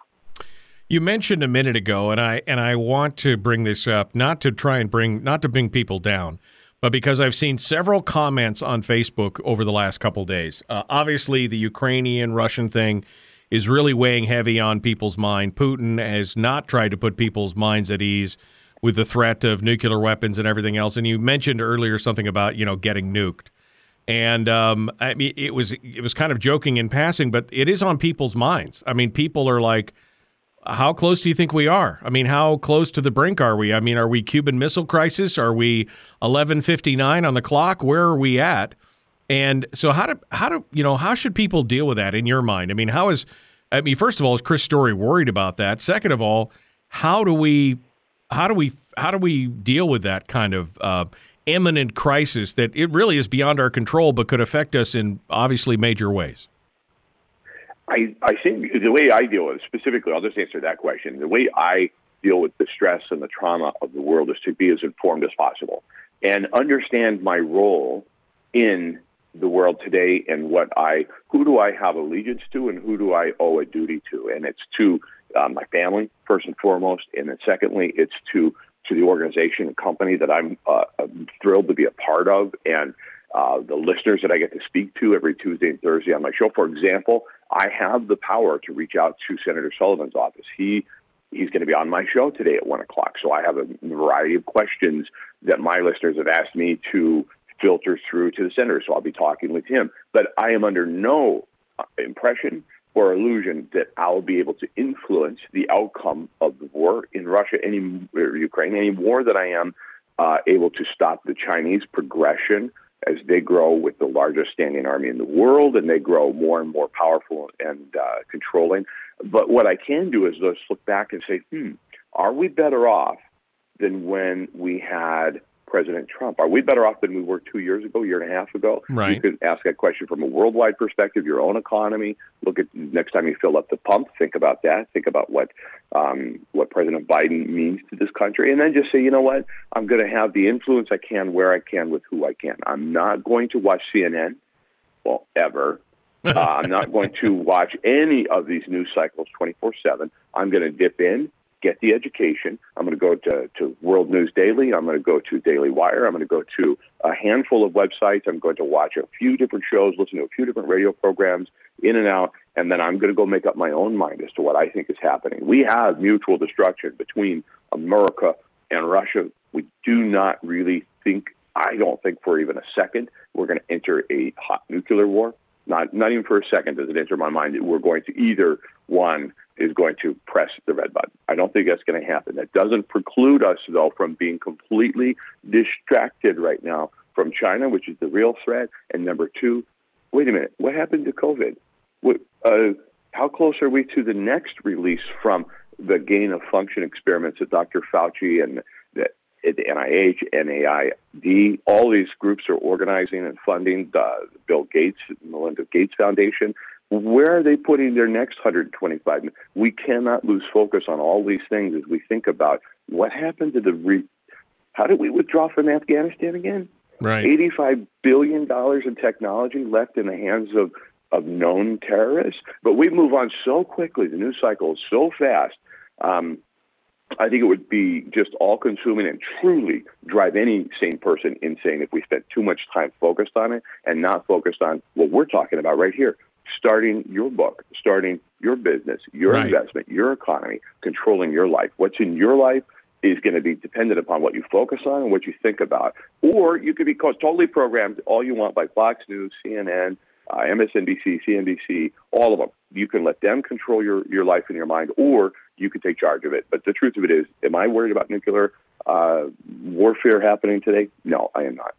You mentioned a minute ago, and I and I want to bring this up, not to try and bring not to bring people down, but because I've seen several comments on Facebook over the last couple days. Uh, obviously, the Ukrainian Russian thing is really weighing heavy on people's mind. Putin has not tried to put people's minds at ease with the threat of nuclear weapons and everything else. And you mentioned earlier something about you know getting nuked. And um, I mean, it was it was kind of joking in passing, but it is on people's minds. I mean, people are like, how close do you think we are? I mean, how close to the brink are we? I mean, are we Cuban Missile Crisis? Are we 11:59 on the clock? Where are we at? And so, how do how do you know how should people deal with that in your mind? I mean, how is I mean, first of all, is Chris Story worried about that? Second of all, how do we how do we how do we deal with that kind of uh, imminent crisis that it really is beyond our control, but could affect us in obviously major ways? I, I think the way I deal with it, specifically, I'll just answer that question. The way I deal with the stress and the trauma of the world is to be as informed as possible and understand my role in the world today and what I, who do I have allegiance to and who do I owe a duty to? And it's to uh, my family, first and foremost. And then secondly, it's to, to the organization and company that I'm, uh, thrilled to be a part of and uh, the listeners that I get to speak to every Tuesday and Thursday on my show. For example, I have the power to reach out to Senator Sullivan's office. He he's going to be on my show today at one o'clock. So I have a variety of questions that my listeners have asked me to filter through to the senator. So I'll be talking with him. But I am under no uh, impression or illusion that I'll be able to influence the outcome of the war in Russia, any Ukraine, any more than I am uh, able to stop the Chinese progression as they grow with the largest standing army in the world and they grow more and more powerful and uh, controlling. But what I can do is just look back and say, hmm, are we better off than when we had President Trump? Are we better off than we were two years ago, year and a half ago? Right. You could ask that question from a worldwide perspective, your own economy. Look at next time you fill up the pump, think about that. Think about what um, what President Biden means to this country, and then just say, you know what, I'm going to have the influence I can where I can with who I can. I'm not going to watch CNN, well, ever. uh, I'm not going to watch any of these news cycles 24 7. I'm going to dip in get the education. I'm going to go to, to World News Daily. I'm going to go to Daily Wire. I'm going to go to a handful of websites. I'm going to watch a few different shows, listen to a few different radio programs, in and out, and then I'm going to go make up my own mind as to what I think is happening. We have mutual destruction between America and Russia. We do not really think, I don't think for even a second, we're going to enter a hot nuclear war. Not, not even for a second does it enter my mind that we're going to either one is going to press the red button. I don't think that's going to happen. That doesn't preclude us, though, from being completely distracted right now from China, which is the real threat. And number two, wait a minute, what happened to COVID? What, uh, how close are we to the next release from the gain of function experiments that Dr. Fauci and the, the NIH, NAID, all these groups are organizing and funding the Bill Gates, Melinda Gates Foundation Where are they putting their next 125? We cannot lose focus on all these things as we think about what happened to the re- how did we withdraw from Afghanistan again? Right. $85 billion in technology left in the hands of, of known terrorists. But we move on so quickly. The news cycle is so fast. Um, I think it would be just all consuming and truly drive any sane person insane if we spent too much time focused on it and not focused on what we're talking about right here starting your book, starting your business, your Right. investment, your economy, controlling your life. What's in your life is going to be dependent upon what you focus on and what you think about. Or you could be totally programmed all you want by Fox News, CNN, uh, MSNBC, CNBC, all of them. You can let them control your, your life and your mind, or you can take charge of it. But the truth of it is, am I worried about nuclear uh, warfare happening today? No, I am not.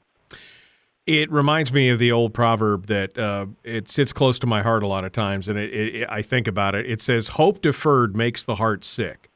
It reminds me of the old proverb that uh, it sits close to my heart a lot of times, and it, it, I think about it. It says, "Hope deferred makes the heart sick."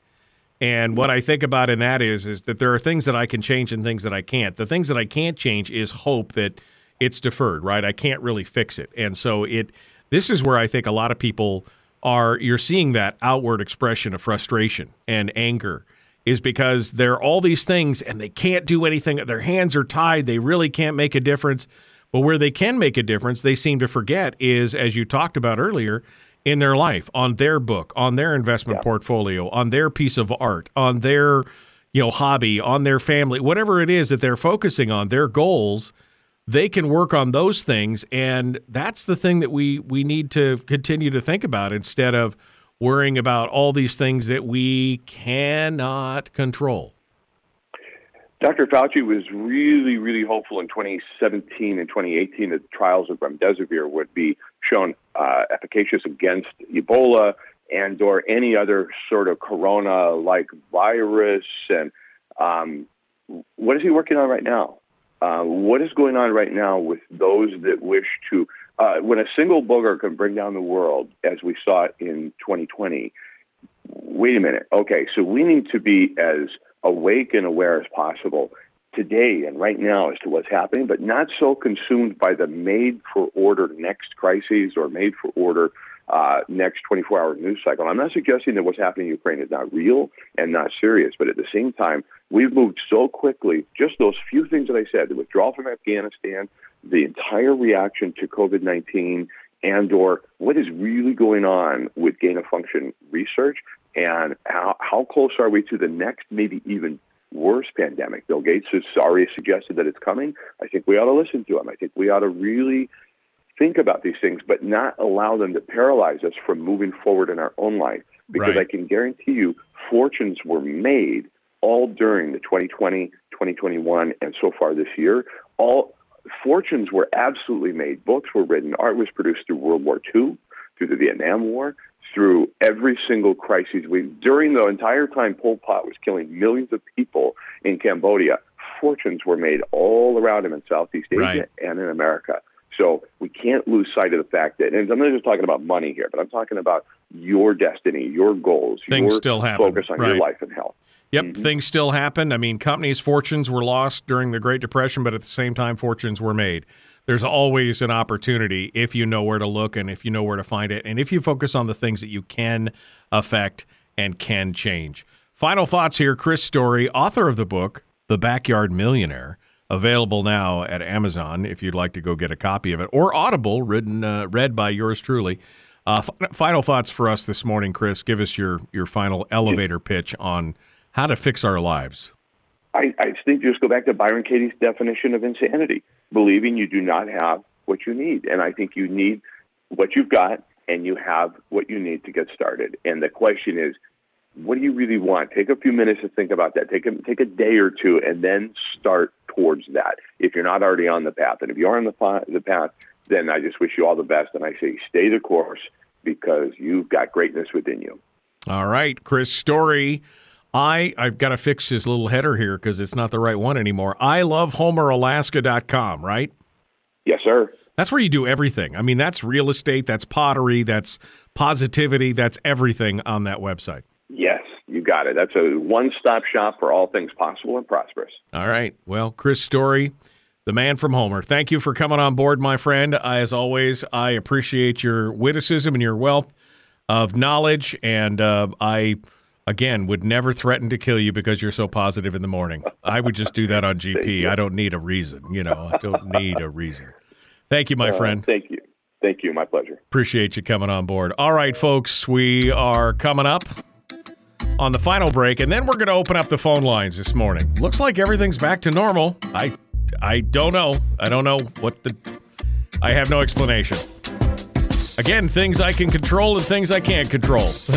And what I think about in that is, is that there are things that I can change and things that I can't. The things that I can't change is hope that it's deferred, right? I can't really fix it, and so it. This is where I think a lot of people are. You're seeing that outward expression of frustration and anger is because they're all these things and they can't do anything. Their hands are tied. They really can't make a difference. But where they can make a difference, they seem to forget is, as you talked about earlier, in their life, on their book, on their investment portfolio, on their piece of art, on their you know hobby, on their family, whatever it is that they're focusing on, their goals. They can work on those things, and that's the thing that we we need to continue to think about instead of worrying about all these things that we cannot control. Dr. Fauci was really, really hopeful in 2017 and 2018 that trials of remdesivir would be shown uh, efficacious against Ebola and or any other sort of corona-like virus. And um, what is he working on right now? Uh, what is going on right now with those that wish to? Uh, when a single booger can bring down the world, as we saw in 2020, wait a minute. Okay, so we need to be as awake and aware as possible today and right now as to what's happening, but not so consumed by the made for order next crises or made for order uh, next 24 hour news cycle. I'm not suggesting that what's happening in Ukraine is not real and not serious, but at the same time, we've moved so quickly. Just those few things that I said the withdrawal from Afghanistan, the entire reaction to COVID 19, and or what is really going on with gain of function research and how, how close are we to the next maybe even worse pandemic? Bill gates has already suggested that it's coming. I think we ought to listen to him. I think we ought to really think about these things but not allow them to paralyze us from moving forward in our own life. Because Right. i can guarantee you fortunes were made all during the 2020 2021 and so far this year all fortunes were absolutely made. Books were written. Art was produced through World War II, through the Vietnam War, through every single crisis. We during the entire time Pol Pot was killing millions of people in Cambodia. Fortunes were made all around him in Southeast Asia Right. and in America. So we can't lose sight of the fact that, and I'm not just talking about money here, but I'm talking about your destiny, your goals, Things your still happen. focus on Right. your life and health. Yep, mm-hmm. things still happen. I mean, companies' fortunes were lost during the Great Depression, but at the same time, fortunes were made. There's always an opportunity if you know where to look and if you know where to find it, and if you focus on the things that you can affect and can change. Final thoughts here Chris Story, author of the book, The Backyard Millionaire, available now at Amazon if you'd like to go get a copy of it, or Audible, written, uh, read by yours truly. Uh, f- final thoughts for us this morning, Chris. Give us your, your final elevator pitch on how to fix our lives. I, I think just go back to Byron Katie's definition of insanity, believing you do not have what you need. And I think you need what you've got and you have what you need to get started. And the question is, what do you really want? Take a few minutes to think about that. Take a, take a day or two and then start towards that if you're not already on the path. And if you are on the, the path, then I just wish you all the best. And I say stay the course because you've got greatness within you. All right, Chris Story. I I've got to fix his little header here because it's not the right one anymore. I love HomerAlaska.com, right? Yes, sir. That's where you do everything. I mean, that's real estate, that's pottery, that's positivity, that's everything on that website. Yes, you got it. That's a one stop shop for all things possible and prosperous. All right. Well, Chris Story, the man from Homer. Thank you for coming on board, my friend. As always, I appreciate your witticism and your wealth of knowledge, and uh, I again would never threaten to kill you because you're so positive in the morning. I would just do that on GP. I don't need a reason. You know, I don't need a reason. Thank you, my Uh, friend. Thank you. Thank you. My pleasure. Appreciate you coming on board. All right, folks, we are coming up on the final break, and then we're going to open up the phone lines this morning. Looks like everything's back to normal. I, I don't know. I don't know what the. I have no explanation. Again, things I can control and things I can't control.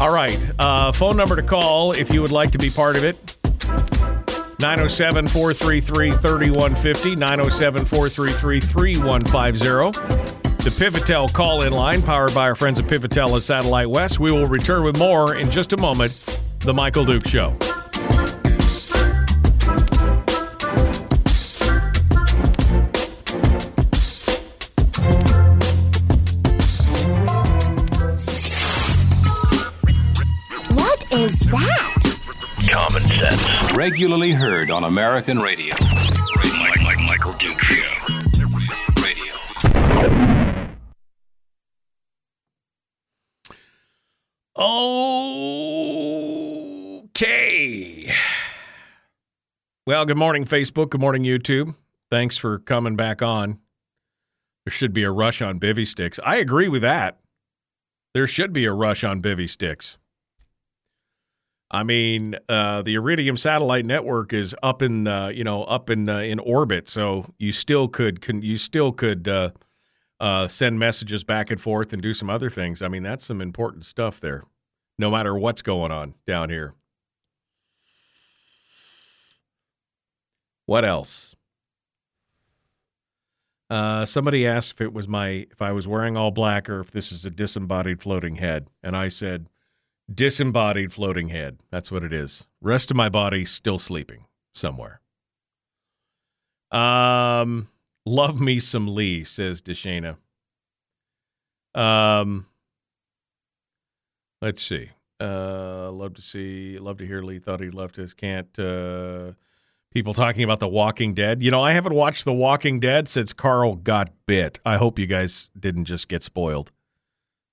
All right, uh, phone number to call if you would like to be part of it. 907 433 3150, 907 433 3150. The Pivotel call in line, powered by our friends at Pivotel at Satellite West. We will return with more in just a moment. The Michael Duke Show. What is that? Common sense. Regularly heard on American radio. Mike, Mike, Michael Duke Show. Radio. Okay. Well, good morning, Facebook. Good morning, YouTube. Thanks for coming back on. There should be a rush on bivy sticks. I agree with that. There should be a rush on bivy sticks. I mean, uh, the Iridium satellite network is up in, uh, you know, up in uh, in orbit, so you still could, you still could uh, send messages back and forth and do some other things. I mean, that's some important stuff there, no matter what's going on down here. What else? Uh, somebody asked if it was my if I was wearing all black or if this is a disembodied floating head, and I said disembodied floating head. That's what it is. Rest of my body still sleeping somewhere. Um, love me some Lee says Deshana. Um, let's see. Uh, love to see. Love to hear Lee thought he left us. can't. Uh, people talking about The Walking Dead. You know, I haven't watched The Walking Dead since Carl got bit. I hope you guys didn't just get spoiled.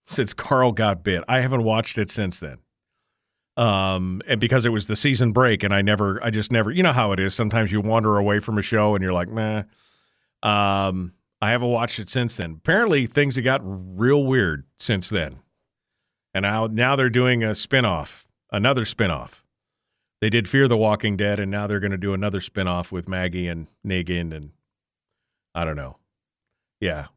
Since Carl got bit, I haven't watched it since then. Um, and because it was the season break, and I never, I just never, you know how it is. Sometimes you wander away from a show, and you're like, meh. Um, I haven't watched it since then. Apparently, things have got real weird since then, and now now they're doing a spinoff, another spinoff they did Fear the Walking Dead, and now they're going to do another spinoff with Maggie and Negan, and I don't know. Yeah,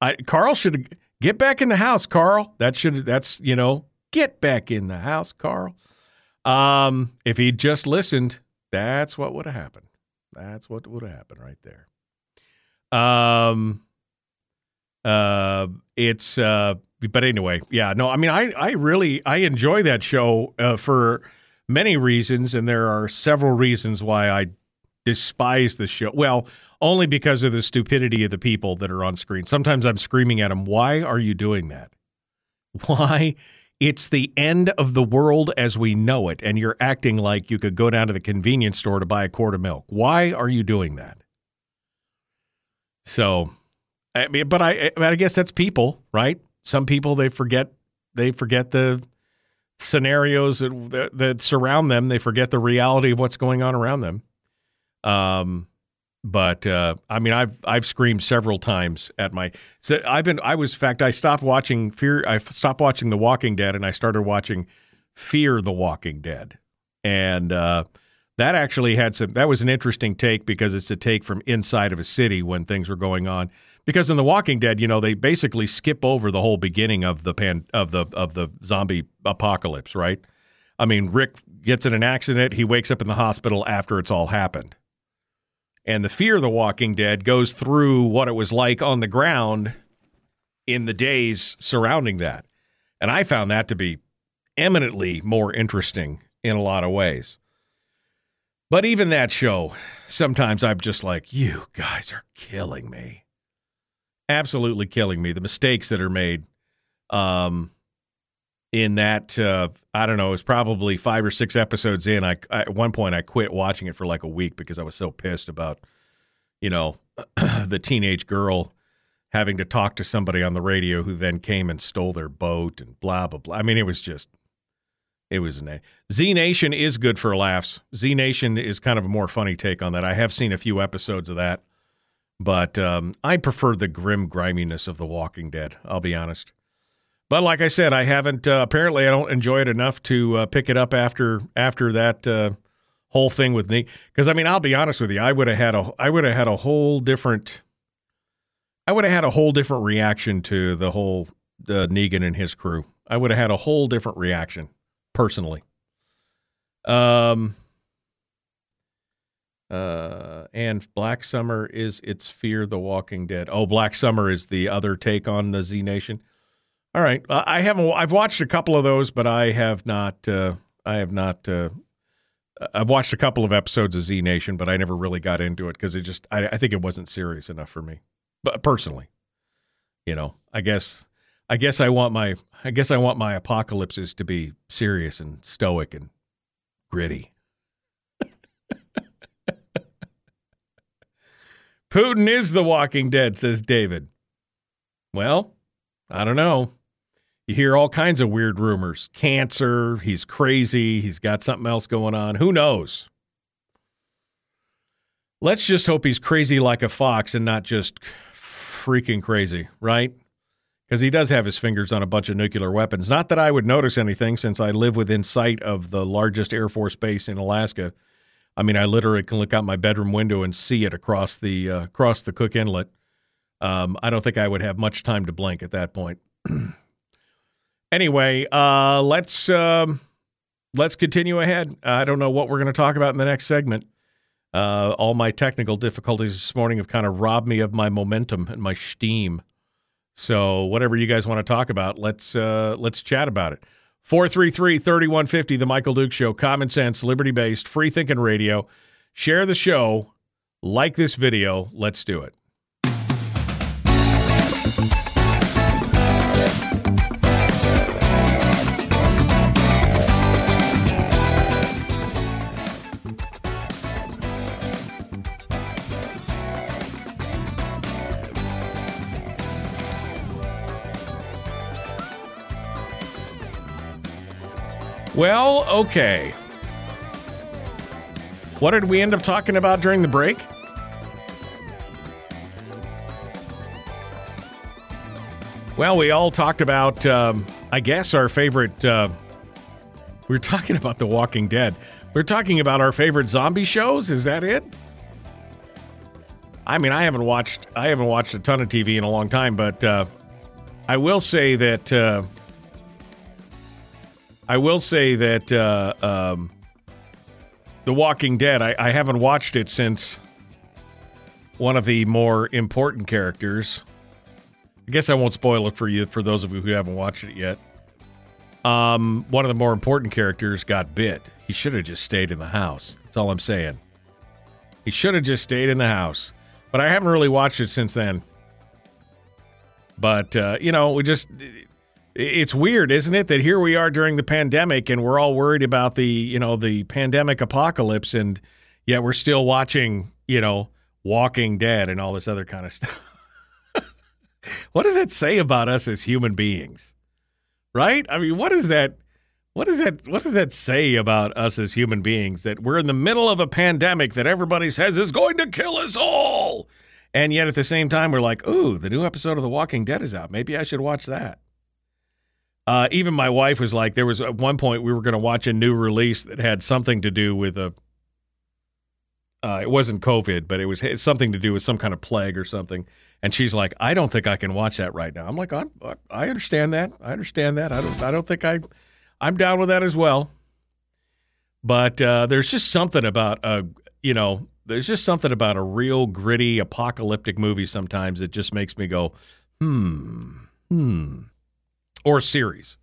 I Carl should get back in the house. Carl, that should that's you know get back in the house, Carl. Um, if he just listened, that's what would have happened. That's what would have happened right there. Um, uh, it's uh, but anyway, yeah, no, I mean, I I really I enjoy that show uh, for many reasons, and there are several reasons why I despise the show. Well, only because of the stupidity of the people that are on screen. Sometimes I'm screaming at them, "Why are you doing that? Why?" It's the end of the world as we know it, and you're acting like you could go down to the convenience store to buy a quart of milk. Why are you doing that? So, I mean, but I, I guess that's people, right? Some people they forget they forget the scenarios that, that, that surround them. They forget the reality of what's going on around them. Um, but uh, I mean, I've I've screamed several times at my. So I've been. I was. In fact, I stopped watching Fear. I stopped watching The Walking Dead, and I started watching Fear the Walking Dead, and uh, that actually had some. That was an interesting take because it's a take from inside of a city when things were going on. Because in The Walking Dead, you know, they basically skip over the whole beginning of the pan of the of the zombie apocalypse, right? I mean, Rick gets in an accident. He wakes up in the hospital after it's all happened. And the Fear of the Walking Dead goes through what it was like on the ground in the days surrounding that. And I found that to be eminently more interesting in a lot of ways. But even that show, sometimes I'm just like, you guys are killing me. Absolutely killing me. The mistakes that are made. Um, in that uh, I don't know, it was probably five or six episodes in. I, I, at one point I quit watching it for like a week because I was so pissed about, you know, the teenage girl having to talk to somebody on the radio who then came and stole their boat and blah blah blah. I mean, it was just, it was a Z Nation is good for laughs. Z Nation is kind of a more funny take on that. I have seen a few episodes of that, but um, I prefer the grim griminess of The Walking Dead. I'll be honest. But like I said, I haven't. Uh, apparently, I don't enjoy it enough to uh, pick it up after after that uh, whole thing with Negan. Because I mean, I'll be honest with you, I would have had a I would have had a whole different. I would have had a whole different reaction to the whole uh, Negan and his crew. I would have had a whole different reaction personally. Um. Uh, and Black Summer is its Fear the Walking Dead. Oh, Black Summer is the other take on the Z Nation. All right, I haven't. I've watched a couple of those, but I have not. Uh, I have not. Uh, I've watched a couple of episodes of Z Nation, but I never really got into it because it just. I, I think it wasn't serious enough for me, but personally, you know, I guess. I guess I want my. I guess I want my apocalypses to be serious and stoic and gritty. Putin is the Walking Dead, says David. Well, I don't know. You hear all kinds of weird rumors. Cancer, he's crazy, he's got something else going on. Who knows? Let's just hope he's crazy like a fox and not just freaking crazy, right? Because he does have his fingers on a bunch of nuclear weapons. Not that I would notice anything since I live within sight of the largest Air Force base in Alaska. I mean, I literally can look out my bedroom window and see it across the uh, across the Cook Inlet. Um, I don't think I would have much time to blink at that point. Anyway, uh, let's um, let's continue ahead. I don't know what we're going to talk about in the next segment. Uh, all my technical difficulties this morning have kind of robbed me of my momentum and my steam. So whatever you guys want to talk about, let's uh, let's chat about it. 433-3150, The Michael Duke Show. Common sense, liberty-based, free-thinking radio. Share the show. Like this video. Let's do it. Well, okay. What did we end up talking about during the break? Well, we all talked about, um, I guess, our favorite. Uh, we are talking about The Walking Dead. We are talking about our favorite zombie shows. Is that it? I mean, I haven't watched. I haven't watched a ton of TV in a long time, but uh, I will say that uh, I will say that uh, um, The Walking Dead, I, I, haven't watched it since one of the more important characters. I guess I won't spoil it for you, for those of you who haven't watched it yet. Um, one of the more important characters got bit. He should have just stayed in the house. That's all I'm saying. He should have just stayed in the house. But I haven't really watched it since then. But, uh, you know, we just it's weird, isn't it, that here we are during the pandemic and we're all worried about the, you know, the pandemic apocalypse and yet we're still watching, you know, Walking Dead and all this other kind of stuff. what does that say about us as human beings? Right? I mean, what is that what does that what does that say about us as human beings that we're in the middle of a pandemic that everybody says is going to kill us all? And yet at the same time we're like, "Ooh, the new episode of The Walking Dead is out. Maybe I should watch that." Uh, even my wife was like, there was at one point we were going to watch a new release that had something to do with a. Uh, it wasn't COVID, but it was something to do with some kind of plague or something. And she's like, I don't think I can watch that right now. I'm like, I'm, I understand that. I understand that. I don't. I don't think I. I'm down with that as well. But uh, there's just something about a, you know, there's just something about a real gritty apocalyptic movie sometimes that just makes me go, hmm, hmm or series,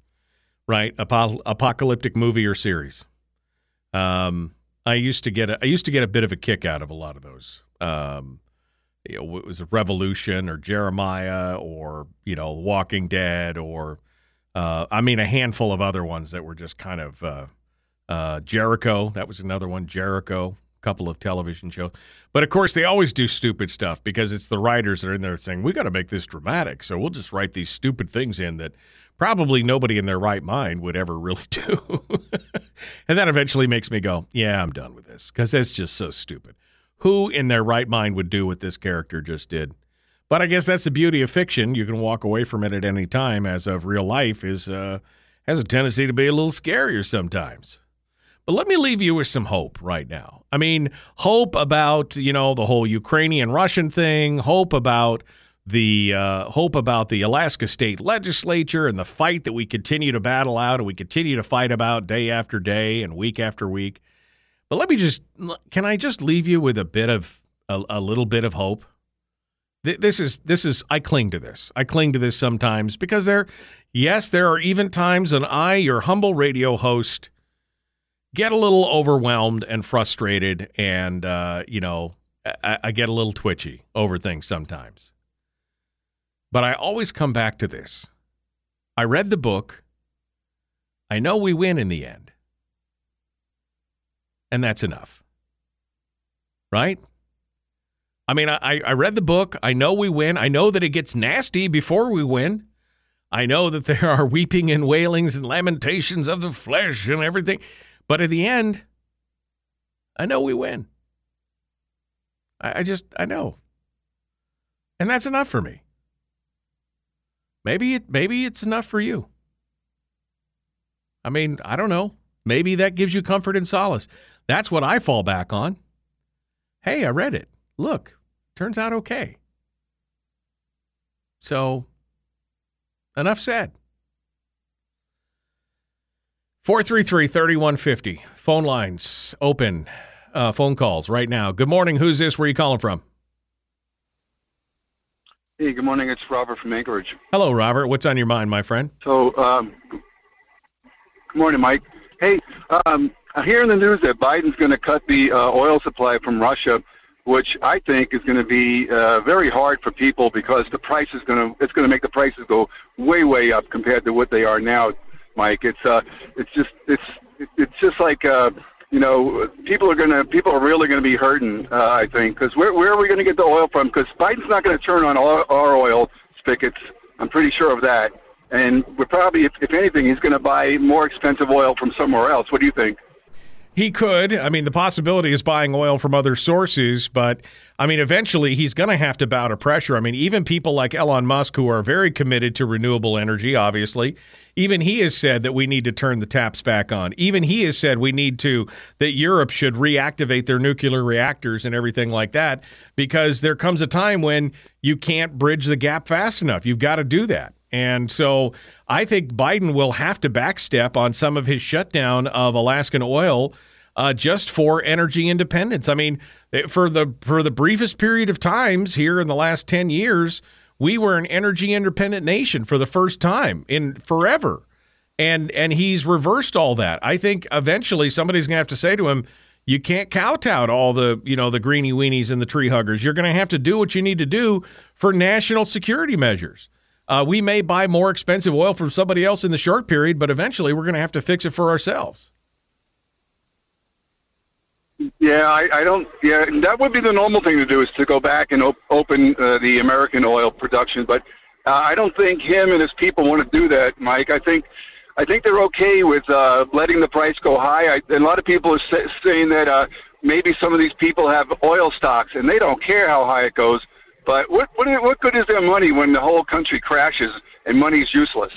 right? Apo- apocalyptic movie or series. Um, I used to get a, I used to get a bit of a kick out of a lot of those. Um, you know, it was Revolution or Jeremiah or you know Walking Dead or Uh, I mean, a handful of other ones that were just kind of uh, uh, Jericho. That was another one. Jericho. A couple of television shows, but of course they always do stupid stuff because it's the writers that are in there saying we got to make this dramatic, so we'll just write these stupid things in that probably nobody in their right mind would ever really do. and that eventually makes me go, yeah, I'm done with this because it's just so stupid. Who in their right mind would do what this character just did? But I guess that's the beauty of fiction. You can walk away from it at any time, as of real life is uh, has a tendency to be a little scarier sometimes. But let me leave you with some hope right now. I mean, hope about, you know, the whole Ukrainian Russian thing, hope about the uh, hope about the Alaska state legislature and the fight that we continue to battle out and we continue to fight about day after day and week after week. But let me just can I just leave you with a bit of a, a little bit of hope? This is this is I cling to this. I cling to this sometimes because there yes, there are even times when I, your humble radio host, get a little overwhelmed and frustrated, and uh, you know, I, I get a little twitchy over things sometimes. But I always come back to this. I read the book. I know we win in the end. And that's enough. Right? I mean, I, I read the book. I know we win. I know that it gets nasty before we win. I know that there are weeping and wailings and lamentations of the flesh and everything. But at the end, I know we win. I, I just, I know. And that's enough for me. Maybe it, maybe it's enough for you. I mean, I don't know. Maybe that gives you comfort and solace. That's what I fall back on. Hey, I read it. Look, turns out okay. So, enough said. 433 3150. Phone lines open. Uh, phone calls right now. Good morning. Who's this? Where are you calling from? Hey, good morning. It's Robert from Anchorage. Hello, Robert. What's on your mind, my friend? So, um, good morning, Mike. Hey, um, I hear in the news that Biden's going to cut the uh, oil supply from Russia, which I think is going to be uh, very hard for people because the price is going to it's going to make the prices go way way up compared to what they are now. Mike. It's uh, it's just it's it's just like uh, you know, people are gonna people are really gonna be hurting. Uh, I think because where where are we gonna get the oil from? Because Biden's not gonna turn on all our oil spigots. I'm pretty sure of that. And we're probably, if, if anything, he's going to buy more expensive oil from somewhere else. What do you think? He could. I mean, the possibility is buying oil from other sources, but I mean, eventually he's going to have to bow to pressure. I mean, even people like Elon Musk, who are very committed to renewable energy, obviously, even he has said that we need to turn the taps back on. Even he has said we need to, that Europe should reactivate their nuclear reactors and everything like that, because there comes a time when you can't bridge the gap fast enough. You've got to do that. And so I think Biden will have to backstep on some of his shutdown of Alaskan oil uh, just for energy independence. I mean, eh, for the for the briefest period of times here in the last 10 years, we were an energy independent nation for the first time in forever. And and he's reversed all that. I think eventually somebody's going to have to say to him, you can't kowtow to all the you know the greeny weenies and the tree huggers. You're going to have to do what you need to do for national security measures. Uh, we may buy more expensive oil from somebody else in the short period, but eventually we're going to have to fix it for ourselves. Yeah, I, I don't. Yeah, that would be the normal thing to do is to go back and op- open uh, the American oil production. But uh, I don't think him and his people want to do that, Mike. I think I think they're okay with uh, letting the price go high. A lot of people are say, saying that uh, maybe some of these people have oil stocks and they don't care how high it goes but what what what good is their money when the whole country crashes and money's useless?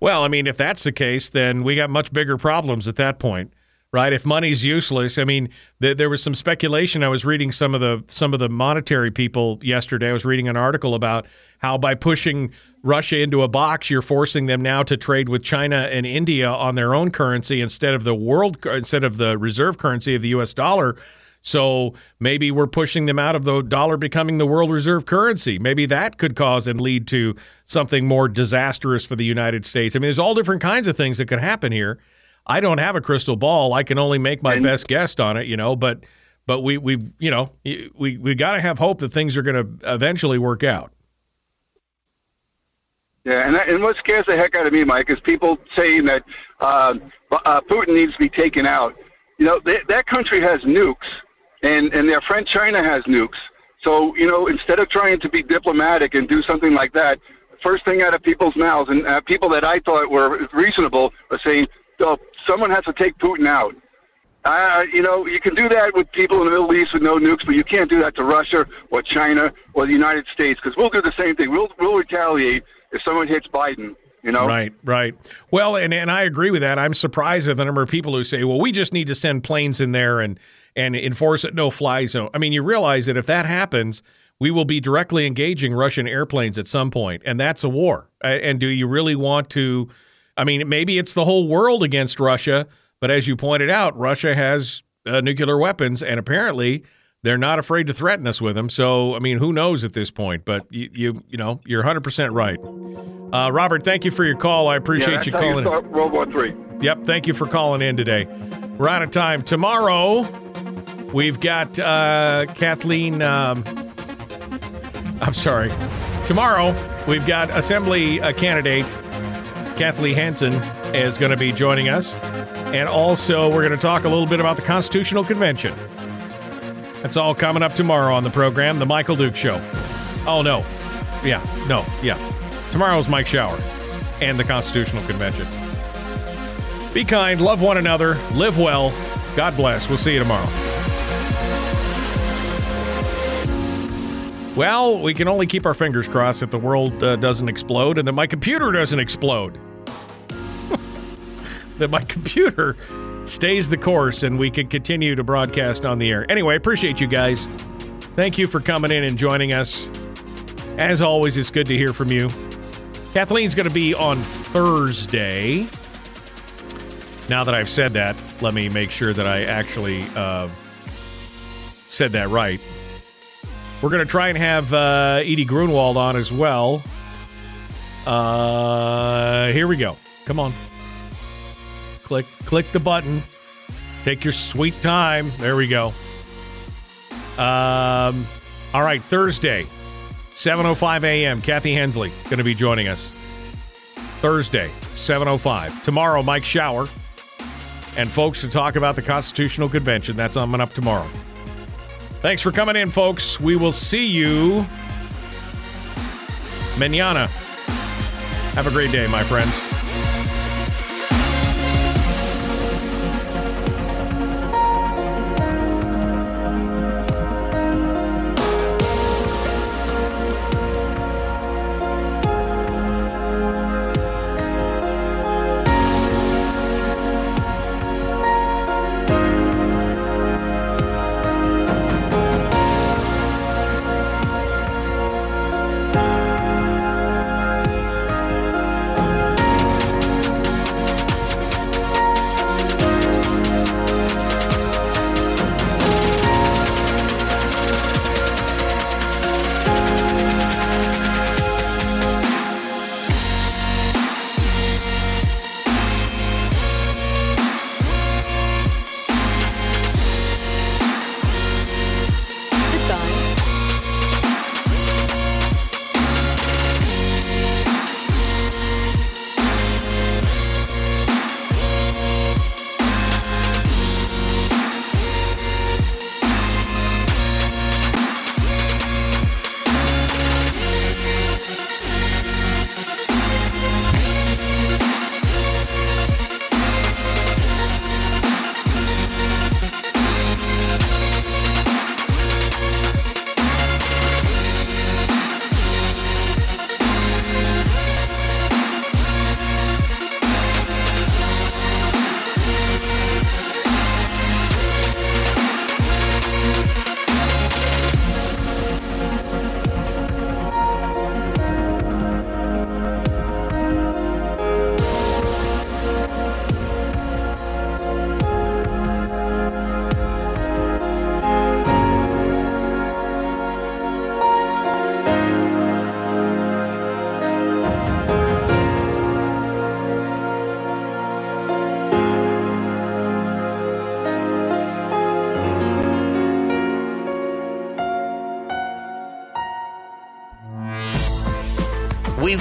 Well, I mean, if that's the case, then we got much bigger problems at that point, right? If money's useless, I mean, th- there was some speculation. I was reading some of the some of the monetary people yesterday. I was reading an article about how by pushing Russia into a box, you're forcing them now to trade with China and India on their own currency instead of the world instead of the reserve currency of the U.S. dollar so maybe we're pushing them out of the dollar becoming the world reserve currency. Maybe that could cause and lead to something more disastrous for the United States. I mean, there's all different kinds of things that could happen here. I don't have a crystal ball. I can only make my and, best guess on it, you know, but but we we you know, we we got to have hope that things are going to eventually work out. Yeah, and that, and what scares the heck out of me, Mike, is people saying that uh, uh, Putin needs to be taken out. You know, they, that country has nukes, and and their friend China has nukes. So you know, instead of trying to be diplomatic and do something like that, first thing out of people's mouths, and uh, people that I thought were reasonable are saying, "Oh, someone has to take Putin out." Uh, you know, you can do that with people in the Middle East with no nukes, but you can't do that to Russia or China or the United States because we'll do the same thing. We'll we'll retaliate if someone hits Biden. You know? Right, right. Well, and, and I agree with that. I'm surprised at the number of people who say, well, we just need to send planes in there and, and enforce a no fly zone. I mean, you realize that if that happens, we will be directly engaging Russian airplanes at some point, and that's a war. And do you really want to? I mean, maybe it's the whole world against Russia, but as you pointed out, Russia has uh, nuclear weapons, and apparently they're not afraid to threaten us with them. So, I mean, who knows at this point? But you, you, you know, you're 100 percent right. Uh, Robert, thank you for your call. I appreciate yeah, you calling. You in. World War Three. Yep, thank you for calling in today. We're out of time. Tomorrow, we've got uh, Kathleen. Um, I'm sorry. Tomorrow, we've got Assembly uh, candidate Kathleen Hanson is going to be joining us. And also, we're going to talk a little bit about the Constitutional Convention. That's all coming up tomorrow on the program, The Michael Duke Show. Oh, no. Yeah, no, yeah. Tomorrow's Mike Shower and the Constitutional Convention. Be kind, love one another, live well. God bless. We'll see you tomorrow. Well, we can only keep our fingers crossed that the world uh, doesn't explode and that my computer doesn't explode. that my computer stays the course and we can continue to broadcast on the air. Anyway, appreciate you guys. Thank you for coming in and joining us. As always, it's good to hear from you. Kathleen's going to be on Thursday. Now that I've said that, let me make sure that I actually uh, said that right. We're going to try and have uh, Edie Grunwald on as well. Uh, here we go. Come on. Click click the button. Take your sweet time. There we go. Um, all right, Thursday, 7:05 a.m. Kathy Henslee going to be joining us. Thursday, 7:05. Tomorrow, Mike Shower, and folks to talk about the Constitutional Convention. That's coming up tomorrow. Thanks for coming in, folks. We will see you manana. Have a great day, my friends.